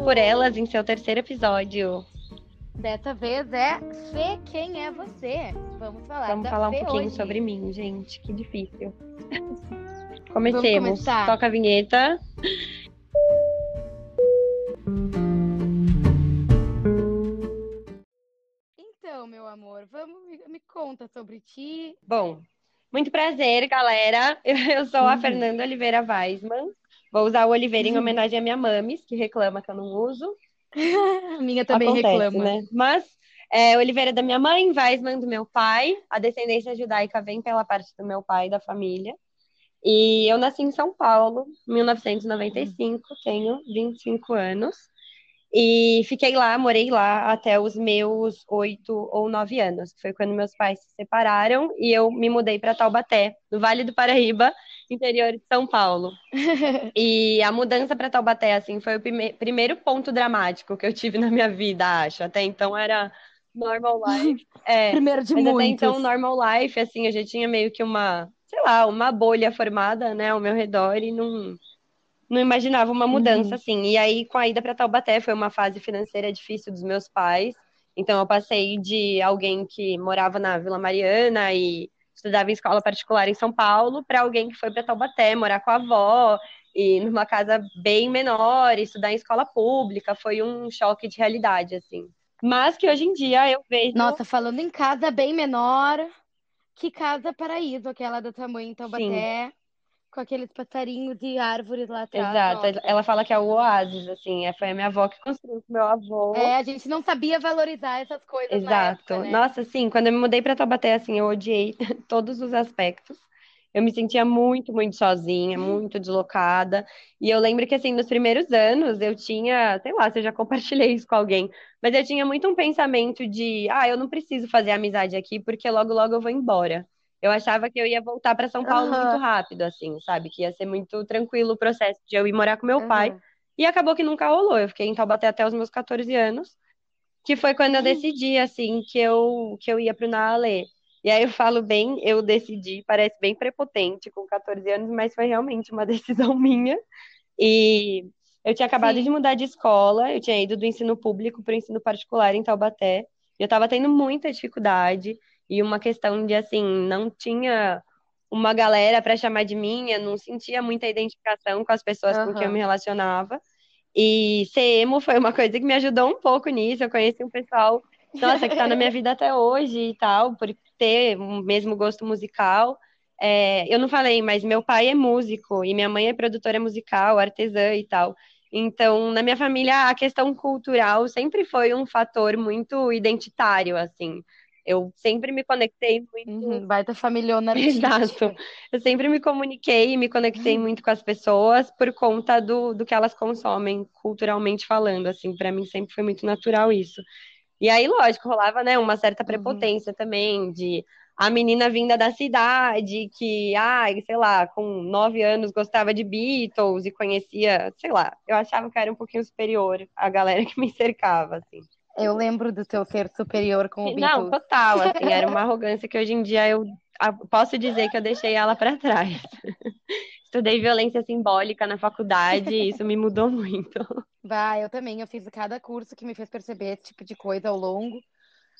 Por Elas em seu terceiro episódio. Dessa vez é Fê, quem é você? Vamos falar Vamos falar um Fê pouquinho hoje. sobre mim, gente. Que difícil. Comecemos. Toca a vinheta. Então, meu amor, vamos me, conta sobre ti. Bom, muito prazer, galera. Eu, eu sou a Uhum. Fernanda Oliveira Weisman. Vou usar o Oliveira em homenagem à minha mames, que reclama que eu não uso. A minha também Acontece, reclama. né? Mas é, Oliveira da minha mãe, Weisman do meu pai. A descendência judaica vem pela parte do meu pai e da família. E eu nasci em São Paulo, em 1995, tenho 25 anos. E fiquei lá, morei lá até os meus oito ou nove anos, que foi quando meus pais se separaram e eu me mudei para Taubaté, no Vale do Paraíba, interior de São Paulo. E a mudança para Taubaté, assim, foi o prime- primeiro ponto dramático que eu tive na minha vida, acho. Até então era normal life. É, Primeiro de mas até muitos. então, normal life, assim, eu já tinha meio que uma, sei lá, uma bolha formada, né, ao meu redor e não, não imaginava uma mudança, Uhum. assim. E aí, com a ida para Taubaté, foi uma fase financeira difícil dos meus pais. Então, eu passei de alguém que morava na Vila Mariana e estudava em escola particular em São Paulo para alguém que foi para Taubaté morar com a avó e numa casa bem menor, estudar em escola pública. Foi um choque de realidade, assim. Mas que hoje em dia eu vejo. Nossa, falando em casa bem menor, que casa paraíso, aquela da tua mãe em Taubaté, com aqueles passarinhos e árvores lá atrás. Exato, Nossa. ela fala que é o oásis, assim, é, foi a minha avó que construiu com meu avô. É, a gente não sabia valorizar essas coisas na Exato. época, né? Nossa, sim, quando eu me mudei para Taubaté, assim, eu odiei todos os aspectos. Eu me sentia muito, muito sozinha, muito deslocada. E eu lembro que, assim, nos primeiros anos eu tinha, sei lá, se eu já compartilhei isso com alguém, mas eu tinha muito um pensamento de, ah, eu não preciso fazer amizade aqui porque logo, logo eu vou embora. Eu achava que eu ia voltar para São Paulo Aham. muito rápido, assim, sabe? Que ia ser muito tranquilo o processo de eu ir morar com meu pai. Aham. E acabou que nunca rolou. Eu fiquei em Taubaté até os meus 14 anos, que foi quando eu decidi, assim, que eu, que eu ia pro Naalê. E aí eu falo bem, eu decidi, parece bem prepotente com 14 anos, mas foi realmente uma decisão minha. E eu tinha acabado Sim. de mudar de escola, eu tinha ido do ensino público para o ensino particular em Taubaté. E eu estava tendo muita dificuldade e uma questão de, assim, não tinha uma galera para chamar de minha, não sentia muita identificação com as pessoas com quem eu me relacionava. E ser emo foi uma coisa que me ajudou um pouco nisso. Eu conheci um pessoal, nossa, que tá na minha vida até hoje e tal, por ter o mesmo gosto musical. É, eu não falei, mas meu pai é músico e minha mãe é produtora musical, artesã e tal. Então, na minha família, a questão cultural sempre foi um fator muito identitário, assim. Eu sempre me conectei muito Uhum, Baita artística. Exato. Eu sempre me comuniquei e me conectei muito com as pessoas por conta do, do que elas consomem, culturalmente falando, assim, para mim sempre foi muito natural isso. E aí, lógico, rolava, né, uma certa prepotência também de a menina vinda da cidade, que, ai, sei lá, com nove anos gostava de Beatles e conhecia, sei lá, eu achava que era um pouquinho superior à galera que me cercava, assim. Eu lembro do teu ser superior com o Não, Beatles. total, assim, era uma arrogância que hoje em dia eu posso dizer que eu deixei ela para trás. Estudei violência simbólica na faculdade e isso me mudou muito. Vai, eu também. Eu fiz cada curso que me fez perceber esse tipo de coisa ao longo.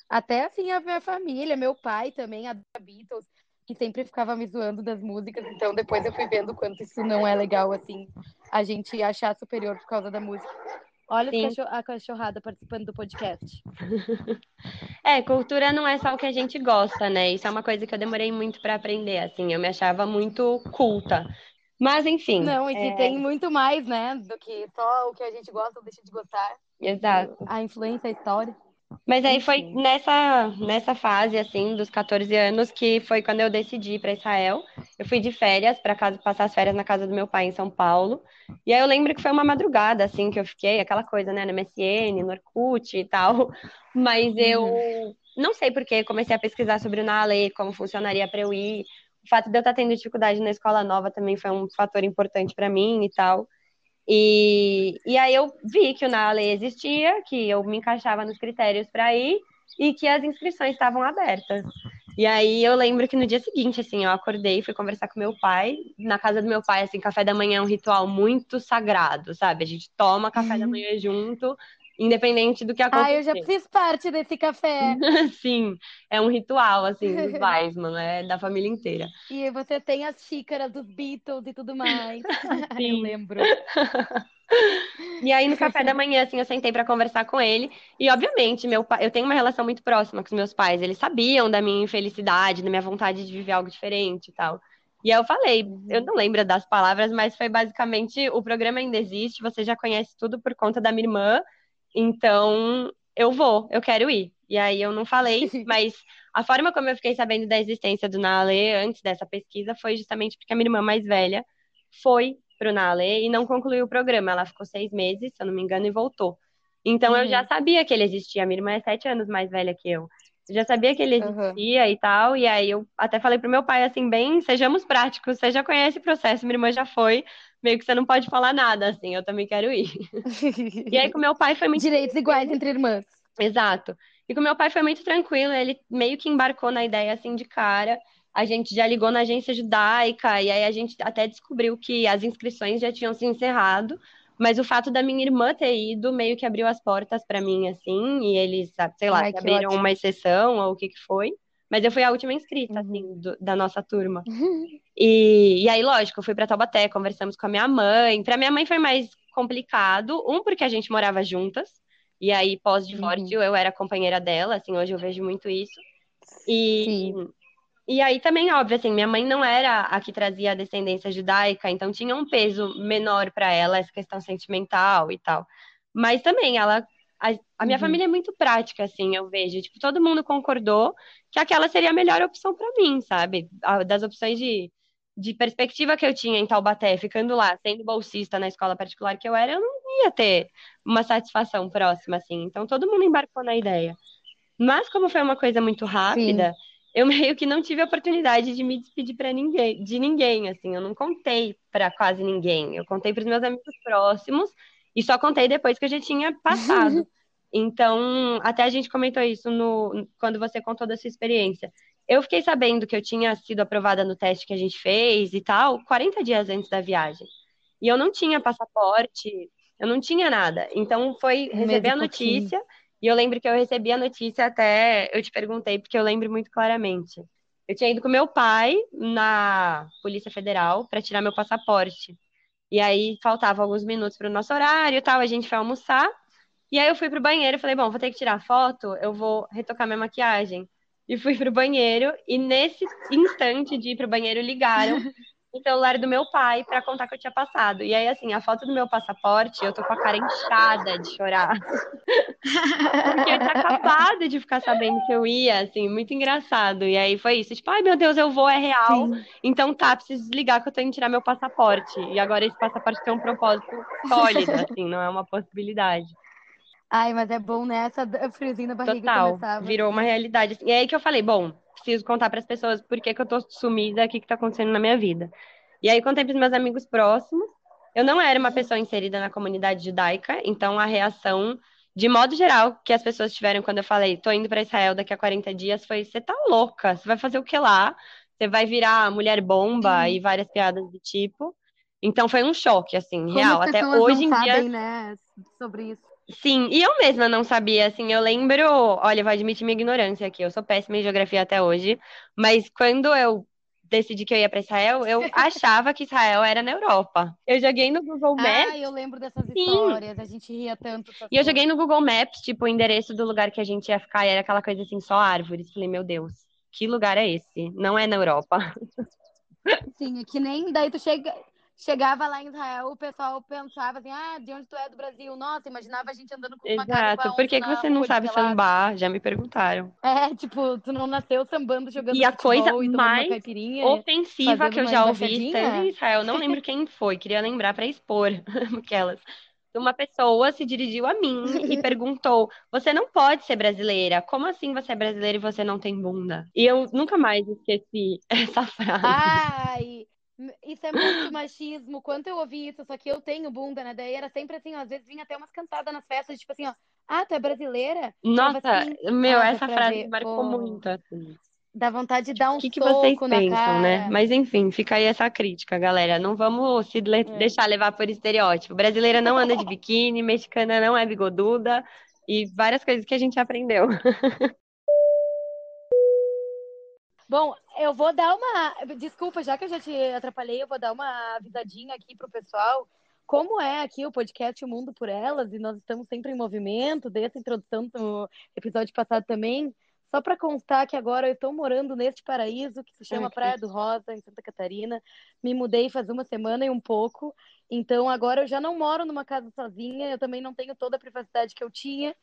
Até assim, a minha família, meu pai também, adora Beatles, que sempre ficava me zoando das músicas. Então, depois eu fui vendo quanto isso não é legal, assim, a gente achar superior por causa da música. Olha cachor- a cachorrada participando do podcast. É, cultura não é só o que a gente gosta, né? Isso é uma coisa que eu demorei muito para aprender, assim, eu me achava muito culta. Mas enfim, Não, e que é, tem muito mais, né, do que só o que a gente gosta ou deixa de gostar. exato. A influência, a história. Mas aí foi Enfim. nessa, nessa fase, assim, dos 14 anos, que foi quando eu decidi ir para Israel. Eu fui de férias para casa, passar as férias na casa do meu pai em São Paulo. E aí eu lembro que foi uma madrugada, assim, que eu fiquei, aquela coisa, né, no MSN, no Orkut e tal. Mas eu não sei por quê, comecei a pesquisar sobre o Naale, como funcionaria para eu ir. O fato de eu estar tendo dificuldade na escola nova também foi um fator importante para mim e tal. E, e aí eu vi que o Naale existia, que eu me encaixava nos critérios para ir e que as inscrições estavam abertas. E aí eu lembro que no dia seguinte, assim, eu acordei, fui conversar com meu pai. Na casa do meu pai, assim, café da manhã é um ritual muito sagrado, sabe? A gente toma café da manhã junto, independente do que acontecer. Ah, eu já fiz parte desse café. Sim, é um ritual, assim, dos Weissman, é da família inteira. E você tem as xícaras dos Beatles e tudo mais. Sim. Eu lembro. E aí, no café da manhã, assim, eu sentei pra conversar com ele. E, obviamente, meu pai, eu tenho uma relação muito próxima com os meus pais. Eles sabiam da minha infelicidade, da minha vontade de viver algo diferente e tal. E aí eu falei, eu não lembro das palavras, mas foi basicamente: o programa ainda existe, você já conhece tudo por conta da minha irmã, então eu vou, eu quero ir. E aí eu não falei, mas a forma como eu fiquei sabendo da existência do Nale antes dessa pesquisa foi justamente porque a minha irmã mais velha foi pro Nale e não concluiu o programa. Ela ficou seis meses, se eu não me engano, e voltou. Então eu já Uhum. sabia que ele existia. Minha irmã é sete anos mais velha que eu. Eu já sabia que ele existia e tal. E aí eu até falei pro meu pai assim, bem, sejamos práticos, você já conhece o processo, minha irmã já foi. Meio que você não pode falar nada, assim, eu também quero ir. E aí com meu pai foi muito Direitos iguais entre irmãs. Exato. E com meu pai foi muito tranquilo, ele meio que embarcou na ideia assim de cara. A gente já ligou na agência judaica e aí a gente até descobriu que as inscrições já tinham se encerrado, mas o fato da minha irmã ter ido meio que abriu as portas pra mim assim, e eles, sei lá, Ai, abriram ótimo. uma exceção ou o que que foi. Mas eu fui a última inscrita, Uhum. assim, do- da nossa turma. E, e aí, lógico, eu fui pra Taubaté, conversamos com a minha mãe. Pra minha mãe foi mais complicado, um, porque a gente morava juntas, e aí, pós-divórcio, eu era companheira dela, assim, hoje eu vejo muito isso. E, Sim. e aí também, óbvio, assim, minha mãe não era a que trazia a descendência judaica, então tinha um peso menor pra ela, essa questão sentimental e tal. Mas também, ela. A, a minha Uhum. família é muito prática, assim, eu vejo. Tipo, todo mundo concordou que aquela seria a melhor opção pra mim, sabe? A- Das opções de, de perspectiva que eu tinha em Taubaté, ficando lá, sendo bolsista na escola particular que eu era, eu não ia ter uma satisfação próxima, assim. Então todo mundo embarcou na ideia. Mas como foi uma coisa muito rápida, eu meio que não tive a oportunidade de me despedir para ninguém, de ninguém, assim, eu não contei para quase ninguém. Eu contei para os meus amigos próximos e só contei depois que eu já tinha passado. Então, até a gente comentou isso no quando você contou da sua experiência. Eu fiquei sabendo que eu tinha sido aprovada no teste que a gente fez e tal, 40 dias antes da viagem. E eu não tinha passaporte, eu não tinha nada. Então foi receber a notícia, e eu lembro que eu recebi a notícia até, eu te perguntei, porque eu lembro muito claramente. Eu tinha ido com meu pai na Polícia Federal para tirar meu passaporte. E aí faltavam alguns minutos para o nosso horário e tal, a gente foi almoçar. E aí eu fui pro banheiro e falei, bom, vou ter que tirar foto, eu vou retocar minha maquiagem. E fui pro banheiro, e nesse instante de ir pro banheiro, ligaram o celular do meu pai pra contar que eu tinha passado. E aí, assim, a foto do meu passaporte, eu tô com a cara inchada de chorar. Porque eu tinha acabado de ficar sabendo que eu ia, assim, muito engraçado. E aí foi isso, tipo, ai meu Deus, eu vou, é real. Sim. Então tá, preciso desligar que eu tô indo tirar meu passaporte. E agora esse passaporte tem um propósito sólido, assim, não é uma possibilidade. Ai, mas é bom, né? Essa friozinho na barriga Total, começava. virou uma realidade. assim. E aí que eu falei, bom, preciso contar para as pessoas por que que eu tô sumida, o que que tá acontecendo na minha vida. E aí contei pros meus amigos próximos. Eu não era uma pessoa inserida na comunidade judaica, então a reação, de modo geral, que as pessoas tiveram quando eu falei, tô indo para Israel daqui a 40 dias, foi: você tá louca? Você vai fazer o que lá? Você vai virar mulher bomba e várias piadas do tipo. Então foi um choque, assim, Como real. Até hoje não em dia sabem, né, sobre isso. Sim, e eu mesma não sabia, assim, eu lembro, olha, eu vou admitir minha ignorância aqui, eu sou péssima em geografia até hoje, mas quando eu decidi que eu ia para Israel, eu achava que Israel era na Europa. Eu joguei no Google Maps, Ah, eu lembro dessas Sim. histórias. A gente ria tanto. e eu joguei no Google Maps, tipo, o endereço do lugar que a gente ia ficar, e era aquela coisa assim, só árvores. Falei, meu Deus, que lugar é esse? Não é na Europa. Sim, é que nem daí tu chega, chegava lá em Israel, o pessoal pensava assim, ah, de onde tu é do Brasil? Nossa, imaginava a gente andando com uma Exato. Por que que você não sabe sambar? Já me perguntaram. É, tipo, tu não nasceu sambando, jogando E a coisa e mais ofensiva que eu já ouvi em Israel. Não lembro quem foi, queria lembrar para expor aquelas. Uma pessoa se dirigiu a mim e perguntou: Você não pode ser brasileira? Como assim você é brasileira e você não tem bunda? E eu nunca mais esqueci essa frase. Ai, isso é muito machismo. Quanto eu ouvi isso, só que eu tenho bunda, né? Daí era sempre assim, ó, às vezes vinha até umas cantadas nas festas, tipo assim, ó, ah, tu é brasileira? Nossa, assim, meu, ah, essa frase ver, marcou pô. muito, assim. Dá vontade de dar um O que que vocês soco na pensam, né? cara. Mas enfim, fica aí essa crítica, galera. Não vamos se le- É. deixar levar por estereótipo. Brasileira não anda de biquíni, mexicana não é bigoduda e várias coisas que a gente aprendeu. Bom, eu vou dar uma. Desculpa, já que eu já te atrapalhei, eu vou dar uma avisadinha aqui pro pessoal. Como é aqui o podcast O Mundo por Elas, e nós estamos sempre em movimento, desde a introdução do episódio passado também. Só para constar que agora eu estou morando neste paraíso que se chama Ai, Praia do Rosa, em Santa Catarina. Me mudei faz uma semana e um pouco. Então agora eu já não moro numa casa sozinha, eu também não tenho toda a privacidade que eu tinha.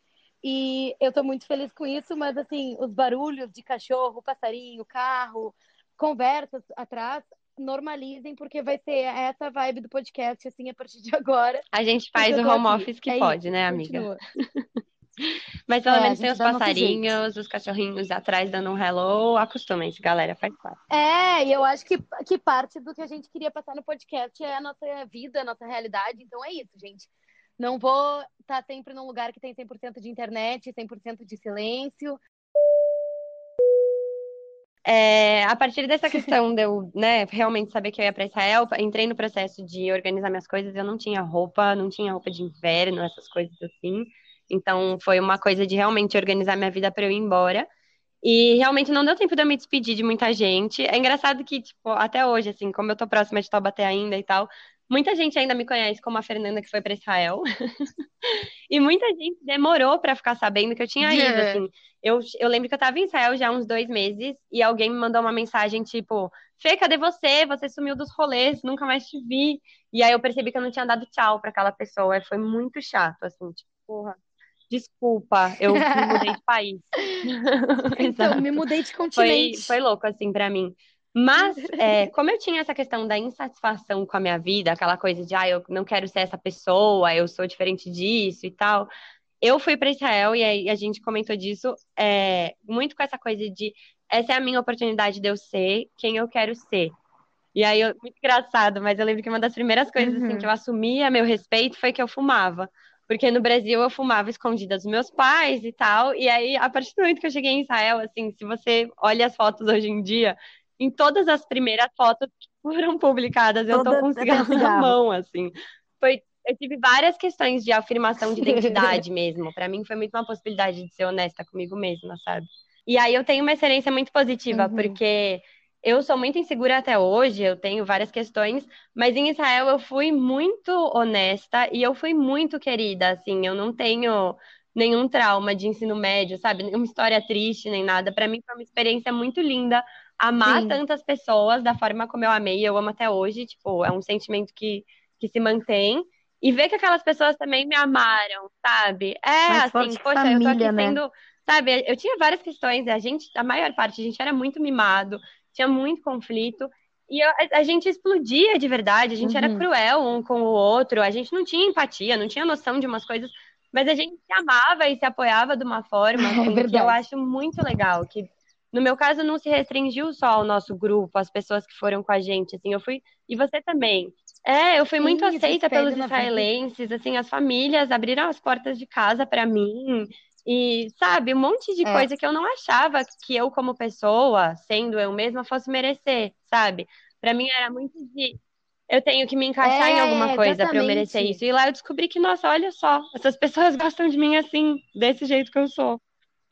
E eu estou muito feliz com isso, mas assim, os barulhos de cachorro, passarinho, carro, conversas atrás, normalizem, porque vai ser essa vibe do podcast, assim, a partir de agora. A gente faz o home aqui. office que É pode, isso, né, amiga? Mas pelo É, menos tem os passarinhos, os cachorrinhos atrás dando um hello. Acostumem-se, galera, faz parte. É, e eu acho que, que parte do que a gente queria passar no podcast é a nossa vida, a nossa realidade. Então é isso, gente. Não vou estar sempre num lugar que tem 100% de internet, 100% de silêncio. É, a partir dessa questão de eu, né, realmente saber que eu ia para Israel, entrei no processo de organizar minhas coisas. Eu não tinha roupa, não tinha roupa de inverno, essas coisas assim. Então foi uma coisa de realmente organizar minha vida para eu ir embora. E realmente não deu tempo de eu me despedir de muita gente. É engraçado que, tipo, até hoje, assim, como eu tô próxima de Taubaté ainda e tal, muita gente ainda me conhece como a Fernanda que foi para Israel. E muita gente demorou para ficar sabendo que eu tinha ido, É. assim. Eu, eu lembro que eu tava em Israel já há uns dois meses e alguém me mandou uma mensagem tipo: Fê, cadê você? Você sumiu dos rolês, nunca mais te vi. E aí eu percebi que eu não tinha dado tchau pra aquela pessoa. Foi muito chato, assim, tipo, porra, desculpa, eu me mudei de país. Então, me mudei de Foi, continente. foi louco, assim, pra mim. Mas, é, como eu tinha essa questão da insatisfação com a minha vida, aquela coisa de, ah, eu não quero ser essa pessoa, eu sou diferente disso e tal, eu fui pra Israel e aí a gente comentou disso, é, muito com essa coisa de, essa é a minha oportunidade de eu ser quem eu quero ser. E aí, eu- muito engraçado, mas eu lembro que uma das primeiras coisas, assim, Uhum. que eu assumi a meu respeito foi que eu fumava. Porque no Brasil eu fumava escondida dos meus pais e tal. E aí, a partir do momento que eu cheguei em Israel, assim, se você olha as fotos hoje em dia, em todas as primeiras fotos que foram publicadas, eu tô Todas com um até cigarro na cigarro. mão, assim. Foi, eu tive várias questões de afirmação de identidade mesmo. Pra mim foi muito uma possibilidade de ser honesta comigo mesma, sabe? E aí eu tenho uma experiência muito positiva, Uhum. porque eu sou muito insegura até hoje, eu tenho várias questões, mas em Israel eu fui muito honesta e eu fui muito querida, assim, eu não tenho nenhum trauma de ensino médio, sabe? Nenhuma história triste, nem nada. Pra mim foi uma experiência muito linda amar Sim. tantas pessoas da forma como eu amei, eu amo até hoje, tipo, é um sentimento que, que se mantém. E ver que aquelas pessoas também me amaram, sabe? É Mais assim, poxa, eu tô aqui família, né? sendo, sabe, eu tinha várias questões, a gente, a maior parte, a gente era muito mimado, tinha muito conflito, e a, a gente explodia de verdade, a gente era Uhum. cruel um com o outro, a gente não tinha empatia, não tinha noção de umas coisas, mas a gente se amava e se apoiava de uma forma, É assim, que eu acho muito legal, que no meu caso não se restringiu só ao nosso grupo, as pessoas que foram com a gente, assim, eu fui, e você também. É, eu fui muito Sim, isso aceita pelos vida. israelenses, assim, as famílias abriram as portas de casa pra mim. E, sabe, um monte de É. coisa que eu não achava que eu, como pessoa, sendo eu mesma, fosse merecer, sabe? Pra mim era muito de eu tenho que me encaixar em alguma É, coisa pra eu merecer isso. E lá eu descobri que, nossa, olha só, essas pessoas gostam de mim assim, desse jeito que eu sou.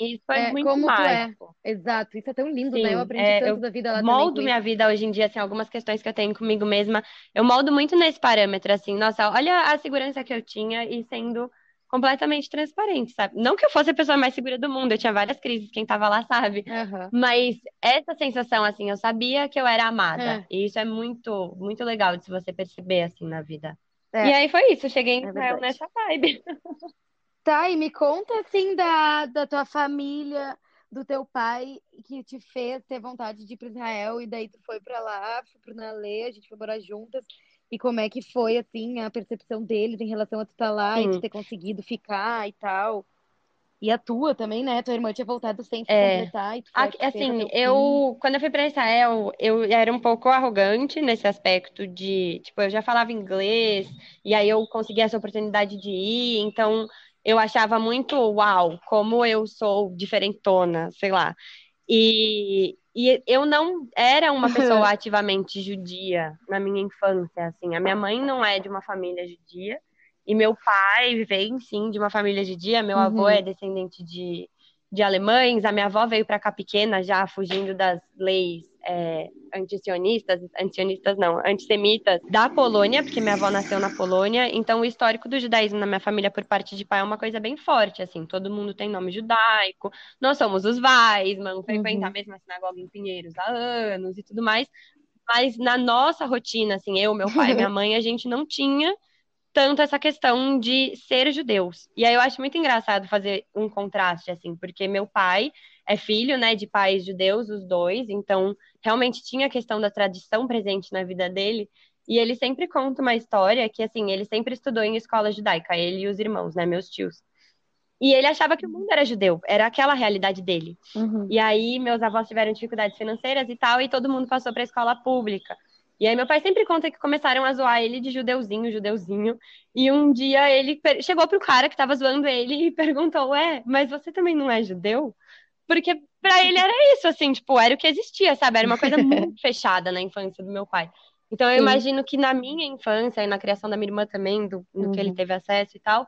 E isso foi É, muito como tu é. mágico. Exato, isso é tão lindo, né? Eu Sim, aprendi é, tanto da vida lá também moldo com minha isso. vida hoje em dia, assim, algumas questões que eu tenho comigo mesma, eu moldo muito nesse parâmetro, assim, nossa, olha a segurança que eu tinha e sendo completamente transparente, sabe? Não que eu fosse a pessoa mais segura do mundo, eu tinha várias crises, quem tava lá sabe, Aham. mas essa sensação, assim, eu sabia que eu era amada, É, e isso é muito, muito legal de se você perceber, assim, na vida. E é, aí foi isso, eu cheguei em é Israel nessa vibe. Tá, e me conta assim da, da tua família, do teu pai que te fez ter vontade de ir para Israel e daí tu foi pra lá, foi pro Nalê, a gente foi morar juntas. E como é que foi assim a percepção deles em relação a tu estar lá e tu Sim, ter conseguido ficar e tal? E a tua também, né? Tua irmã tinha voltado sem se é. completar e tu a Assim, eu, quando eu fui para Israel, eu era um pouco arrogante nesse aspecto de, tipo, eu já falava inglês, e aí eu consegui essa oportunidade de ir, então eu achava muito, uau, como eu sou diferentona, sei lá. E, E eu não era uma pessoa ativamente judia na minha infância, assim. A minha mãe não é de uma família judia. E meu pai vem, sim, de uma família judia. Meu uhum. avô é descendente de, de alemães. A minha avó veio para cá pequena, já fugindo das leis é, antisionistas, antisionistas não, antissemitas da Polônia, porque minha avó nasceu na Polônia, então o histórico do judaísmo na minha família por parte de pai é uma coisa bem forte, assim, todo mundo tem nome judaico, nós somos os Weisman, frequentar uhum. a mesma sinagoga em Pinheiros há anos e tudo mais, mas na nossa rotina, assim, eu, meu pai, minha mãe, a gente não tinha tanto essa questão de ser judeus. E aí eu acho muito engraçado fazer um contraste, assim, porque meu pai é filho, né, de pais judeus, os dois, então realmente tinha a questão da tradição presente na vida dele. E ele sempre conta uma história que, assim, ele sempre estudou em escola judaica, ele e os irmãos, né, meus tios. E ele achava que o mundo era judeu, era aquela realidade dele. Uhum. E aí, meus avós tiveram dificuldades financeiras e tal, e todo mundo passou para a escola pública. E aí, meu pai sempre conta que começaram a zoar ele de judeuzinho, judeuzinho. E um dia ele chegou pro cara que tava zoando ele e perguntou: Ué, mas você também não é judeu? Porque para ele era isso, assim, tipo, era o que existia, sabe? Era uma coisa muito fechada na infância do meu pai. Então eu Sim. imagino que na minha infância e na criação da minha irmã também, do, do uhum. que ele uhum. teve acesso e tal,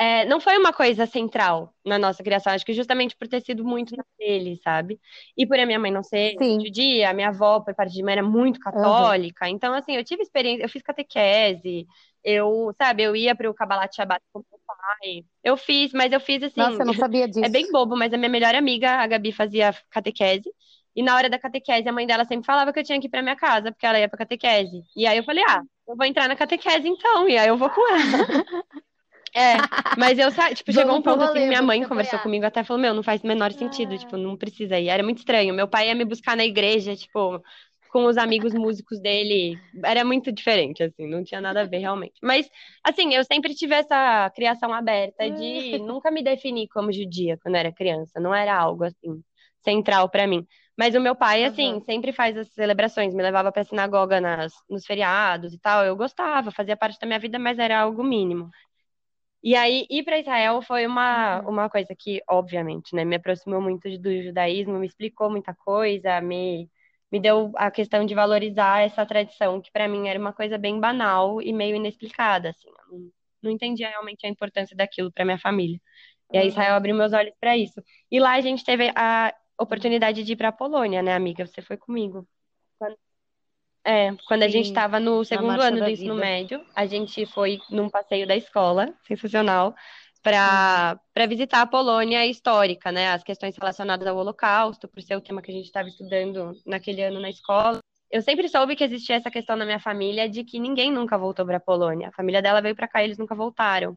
é, não foi uma coisa central na nossa criação, acho que justamente por ter sido muito dele, sabe? E por a minha mãe não ser judia, a minha avó, por parte de mãe, era muito católica. Uhum. Então, assim, eu tive experiência, eu fiz catequese, eu, sabe, eu ia pro Kabbalat Shabbat com meu pai. Eu fiz, mas eu fiz assim. Nossa, eu não sabia disso. É bem bobo, mas a minha melhor amiga, a Gabi, fazia catequese. E na hora da catequese, a mãe dela sempre falava que eu tinha que ir pra minha casa, porque ela ia pra catequese. E aí eu falei, ah, eu vou entrar na catequese então. E aí eu vou com ela. É, mas eu, tipo, chegou um ponto assim, minha mãe conversou comigo, até falou, meu, não faz o menor sentido, ah. tipo, não precisa ir. Era muito estranho. Meu pai ia me buscar na igreja, tipo, com os amigos músicos dele. Era muito diferente, assim, não tinha nada a ver realmente. Mas, assim, eu sempre tive essa criação aberta de nunca me definir como judia quando era criança. Não era algo, assim, central para mim. Mas o meu pai, assim, uhum. sempre faz as celebrações, me levava pra sinagoga nas, nos feriados e tal. Eu gostava, fazia parte da minha vida, mas era algo mínimo. E aí, ir para Israel foi uma, uhum. uma coisa que, obviamente, né, me aproximou muito do judaísmo, me explicou muita coisa, me me deu a questão de valorizar essa tradição, que para mim era uma coisa bem banal e meio inexplicada, assim. Não, não entendia realmente a importância daquilo para minha família. E aí Israel abriu meus olhos para isso. E lá a gente teve a oportunidade de ir para a Polônia, né, amiga? Você foi comigo. Quando... É, quando Sim, a gente estava no segundo ano do ensino vida. médio, a gente foi num passeio da escola, sensacional para visitar a Polônia histórica, né? As questões relacionadas ao Holocausto, por ser o tema que a gente estava estudando naquele ano na escola. Eu sempre soube que existia essa questão na minha família de que ninguém nunca voltou para a Polônia. A família dela veio para cá e eles nunca voltaram.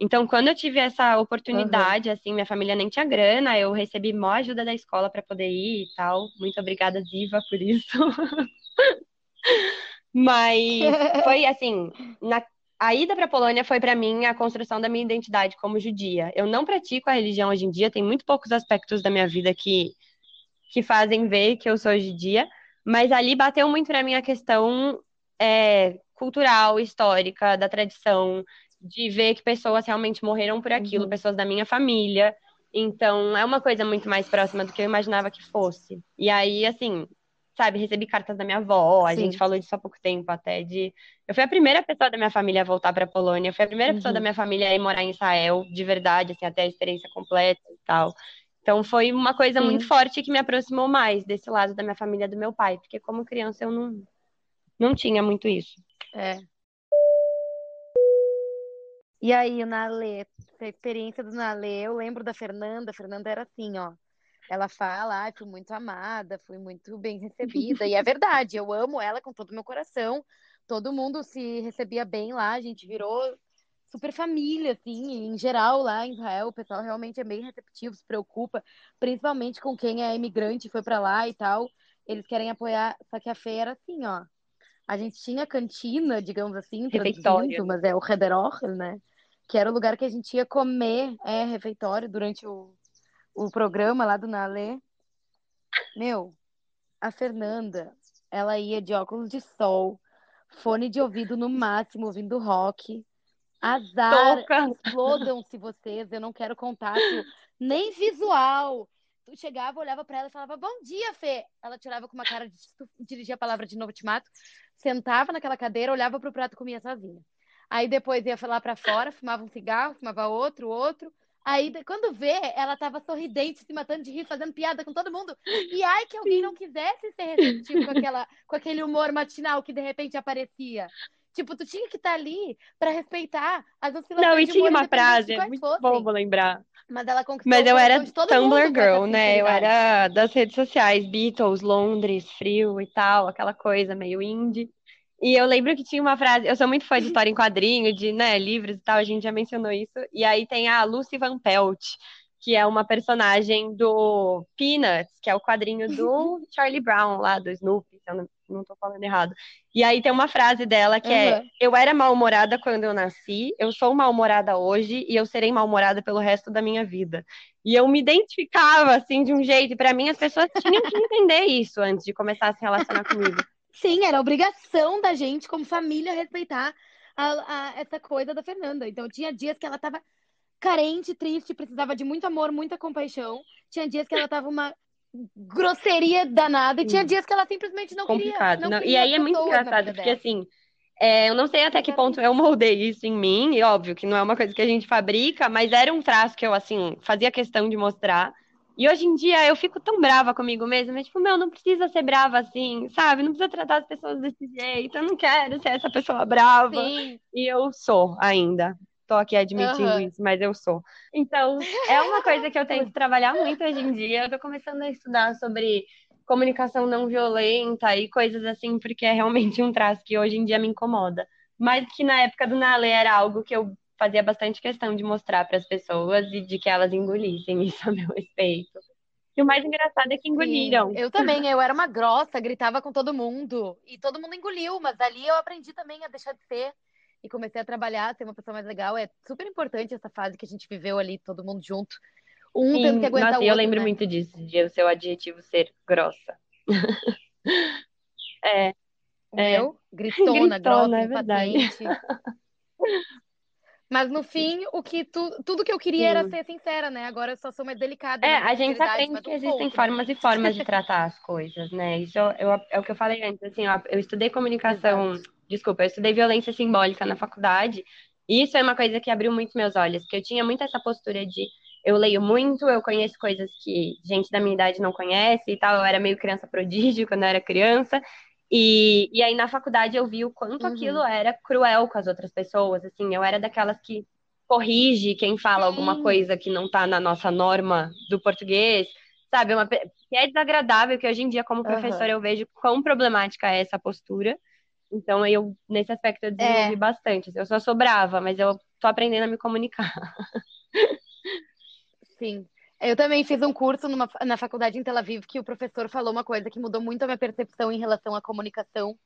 Então, quando eu tive essa oportunidade, uhum. assim, minha família nem tinha grana, eu recebi maior ajuda da escola para poder ir e tal. Muito obrigada, Ziva, por isso. Mas foi assim, na, a ida para a Polônia foi para mim a construção da minha identidade como judia. Eu não pratico a religião hoje em dia, tem muito poucos aspectos da minha vida que, que fazem ver que eu sou judia, mas ali bateu muito para mim a questão é, cultural, histórica, da tradição, de ver que pessoas realmente morreram por aquilo, uhum. pessoas da minha família. Então, é uma coisa muito mais próxima do que eu imaginava que fosse. E aí, assim, sabe, recebi cartas da minha avó, a Sim. gente falou disso há pouco tempo até, de... Eu fui a primeira pessoa da minha família a voltar para Polônia, eu fui a primeira uhum. pessoa da uhum. minha família a ir morar em Israel, de verdade, assim, até a experiência completa e tal. Então foi uma coisa Sim. muito forte que me aproximou mais desse lado da minha família do meu pai, porque como criança eu não, não tinha muito isso. É. E aí, o Nalê, a experiência do Nalê, eu lembro da Fernanda, a Fernanda era assim, ó, ela fala, ah, fui muito amada, fui muito bem recebida. e é verdade, eu amo ela com todo o meu coração. Todo mundo se recebia bem lá, a gente virou super família, assim, em geral lá em Israel, o pessoal realmente é bem receptivo, se preocupa, principalmente com quem é imigrante, foi para lá e tal. Eles querem apoiar, só que a feira era assim, ó. A gente tinha cantina, digamos assim, refeitório, mas é o Rederoch, né? Que era o lugar que a gente ia comer, é, refeitório durante o, o programa lá do Nalê. Meu, a Fernanda, ela ia de óculos de sol, fone de ouvido no máximo, ouvindo rock. Azar, explodam-se vocês, eu não quero contato nem visual. tu chegava, olhava para ela e falava, bom dia, Fê. Ela tirava com uma cara de dirigir a palavra de novo, te mato. Sentava naquela cadeira, olhava pro prato e comia sozinha. Aí depois ia lá para fora, fumava um cigarro, fumava outro, outro. Aí, quando vê, ela tava sorridente, se matando de rir, fazendo piada com todo mundo. E ai, que alguém não quisesse ser receptivo com, aquela, com aquele humor matinal que de repente aparecia. Tipo, tu tinha que estar tá ali para respeitar as oscilações Não, e tinha uma frase, é muito fossem. bom, vou lembrar. Mas ela conquistou Mas eu era Tumblr Girl, né? Eu era das redes sociais, Beatles, Londres, frio e tal, aquela coisa meio indie. E eu lembro que tinha uma frase, eu sou muito fã de história em quadrinho, de, né, livros e tal, a gente já mencionou isso. E aí tem a Lucy Van Pelt, que é uma personagem do Peanuts, que é o quadrinho do Charlie Brown lá, do Snoopy, se eu não, não tô falando errado. E aí tem uma frase dela que uhum. é: Eu era mal-humorada quando eu nasci, eu sou mal-humorada hoje e eu serei mal-humorada pelo resto da minha vida. E eu me identificava assim de um jeito, e para mim as pessoas tinham que entender isso antes de começar a se relacionar comigo. Sim, era obrigação da gente, como família, respeitar a, a, essa coisa da Fernanda. Então, tinha dias que ela estava carente, triste, precisava de muito amor, muita compaixão. Tinha dias que ela estava uma grosseria danada, e tinha dias que ela simplesmente não Complicado. queria. Não, não queria e aí é muito engraçado, porque assim. É, eu não sei até que ponto eu moldei isso em mim, e óbvio que não é uma coisa que a gente fabrica, mas era um traço que eu, assim, fazia questão de mostrar. E hoje em dia eu fico tão brava comigo mesma, tipo, meu, não precisa ser brava assim, sabe? Não precisa tratar as pessoas desse jeito, eu não quero ser essa pessoa brava. Sim. E eu sou ainda. Tô aqui admitindo uhum. isso, mas eu sou. Então, é uma coisa que eu tenho que trabalhar muito hoje em dia. Eu tô começando a estudar sobre comunicação não violenta e coisas assim, porque é realmente um traço que hoje em dia me incomoda. Mas que na época do Nale era algo que eu fazia bastante questão de mostrar para as pessoas e de que elas engolissem isso a meu respeito. E o mais engraçado é que engoliram. Sim, eu também, eu era uma grossa, gritava com todo mundo. E todo mundo engoliu, mas ali eu aprendi também a deixar de ser. E comecei a trabalhar, ser uma pessoa mais legal. É super importante essa fase que a gente viveu ali, todo mundo junto. Um Sim, tendo que aguentar nossa, o outro. Eu lembro né? muito disso, de o seu adjetivo ser grossa. é. O é. meu? Gritona, Gritona grossa, é impaciente. Mas no fim, o que tu, tudo que eu queria Sim. era ser sincera, né? Agora eu só sou mais delicada. É, a gente aprende que existem pouco, formas e formas de tratar as coisas, né? Isso eu, é o que eu falei antes, assim, ó, eu estudei comunicação, Exato. desculpa, eu estudei violência simbólica na faculdade, e isso é uma coisa que abriu muito meus olhos, porque eu tinha muito essa postura de eu leio muito, eu conheço coisas que gente da minha idade não conhece e tal, eu era meio criança prodígio quando eu era criança, e, e aí na faculdade eu vi o quanto uhum. aquilo era cruel com as outras pessoas, assim, eu era daquelas que corrige quem fala Sim. alguma coisa que não tá na nossa norma do português, sabe? Uma, que é desagradável, que hoje em dia, como professora, uhum. eu vejo quão problemática é essa postura. Então, eu, nesse aspecto, eu desenvolvi é. bastante. Eu só sou brava, mas eu tô aprendendo a me comunicar. Sim. Eu também fiz um curso numa, na faculdade em Tel Aviv que o professor falou uma coisa que mudou muito a minha percepção em relação à comunicação,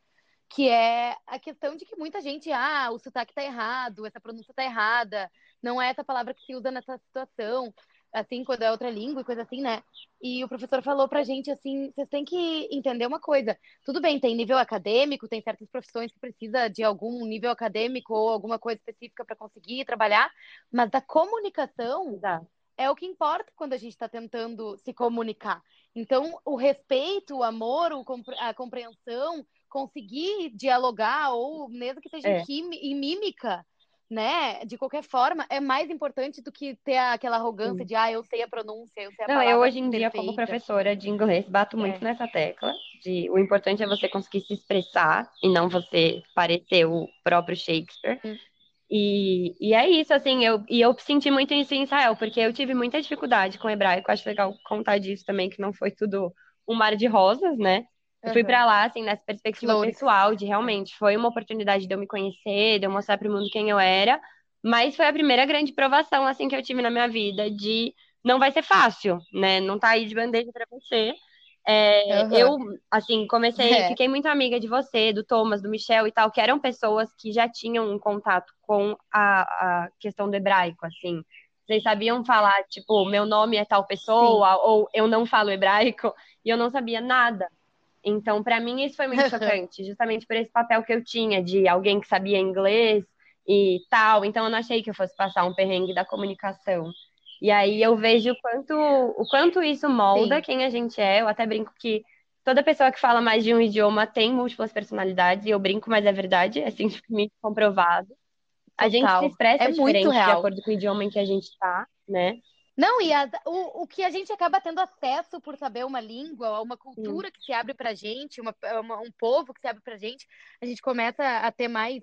que é a questão de que muita gente, ah, o sotaque tá errado, essa pronúncia tá errada, não é essa palavra que se usa nessa situação, assim, quando é outra língua e coisa assim, né? E o professor falou pra gente assim, vocês têm que entender uma coisa. Tudo bem, tem nível acadêmico, tem certas profissões que precisa de algum nível acadêmico ou alguma coisa específica para conseguir trabalhar, mas da comunicação, Dá é o que importa quando a gente está tentando se comunicar. Então, o respeito, o amor, a compreensão, conseguir dialogar, ou mesmo que seja é. em mímica, né? De qualquer forma, é mais importante do que ter aquela arrogância Sim. de, ah, eu sei a pronúncia, eu sei a Não, eu hoje em dia, como professora de inglês, bato muito é. nessa tecla de o importante é você conseguir se expressar e não você parecer o próprio Shakespeare. Hum. E, e é isso, assim, eu, e eu senti muito isso em Israel, porque eu tive muita dificuldade com o hebraico, acho legal contar disso também, que não foi tudo um mar de rosas, né? Eu uhum. fui para lá, assim, nessa perspectiva Flores. pessoal, de realmente, foi uma oportunidade de eu me conhecer, de eu mostrar para o mundo quem eu era, mas foi a primeira grande provação, assim, que eu tive na minha vida, de não vai ser fácil, né? Não tá aí de bandeja para você, é, uhum. Eu, assim, comecei, é. fiquei muito amiga de você, do Thomas, do Michel e tal, que eram pessoas que já tinham um contato com a, a questão do hebraico, assim. Vocês sabiam falar, tipo, meu nome é tal pessoa, Sim. ou eu não falo hebraico, e eu não sabia nada. Então, para mim, isso foi muito chocante, justamente por esse papel que eu tinha de alguém que sabia inglês e tal. Então, eu não achei que eu fosse passar um perrengue da comunicação. E aí eu vejo o quanto, o quanto isso molda Sim. quem a gente é. Eu até brinco que toda pessoa que fala mais de um idioma tem múltiplas personalidades, e eu brinco, mas é verdade, é cientificamente comprovado. A gente se Total. expressa É diferente de acordo com o idioma em que a gente tá, né? Não, e as- o, o que a gente acaba tendo acesso por saber uma língua, uma cultura que se abre pra gente, uma, uma- um povo que se abre pra gente, a gente começa a ter mais,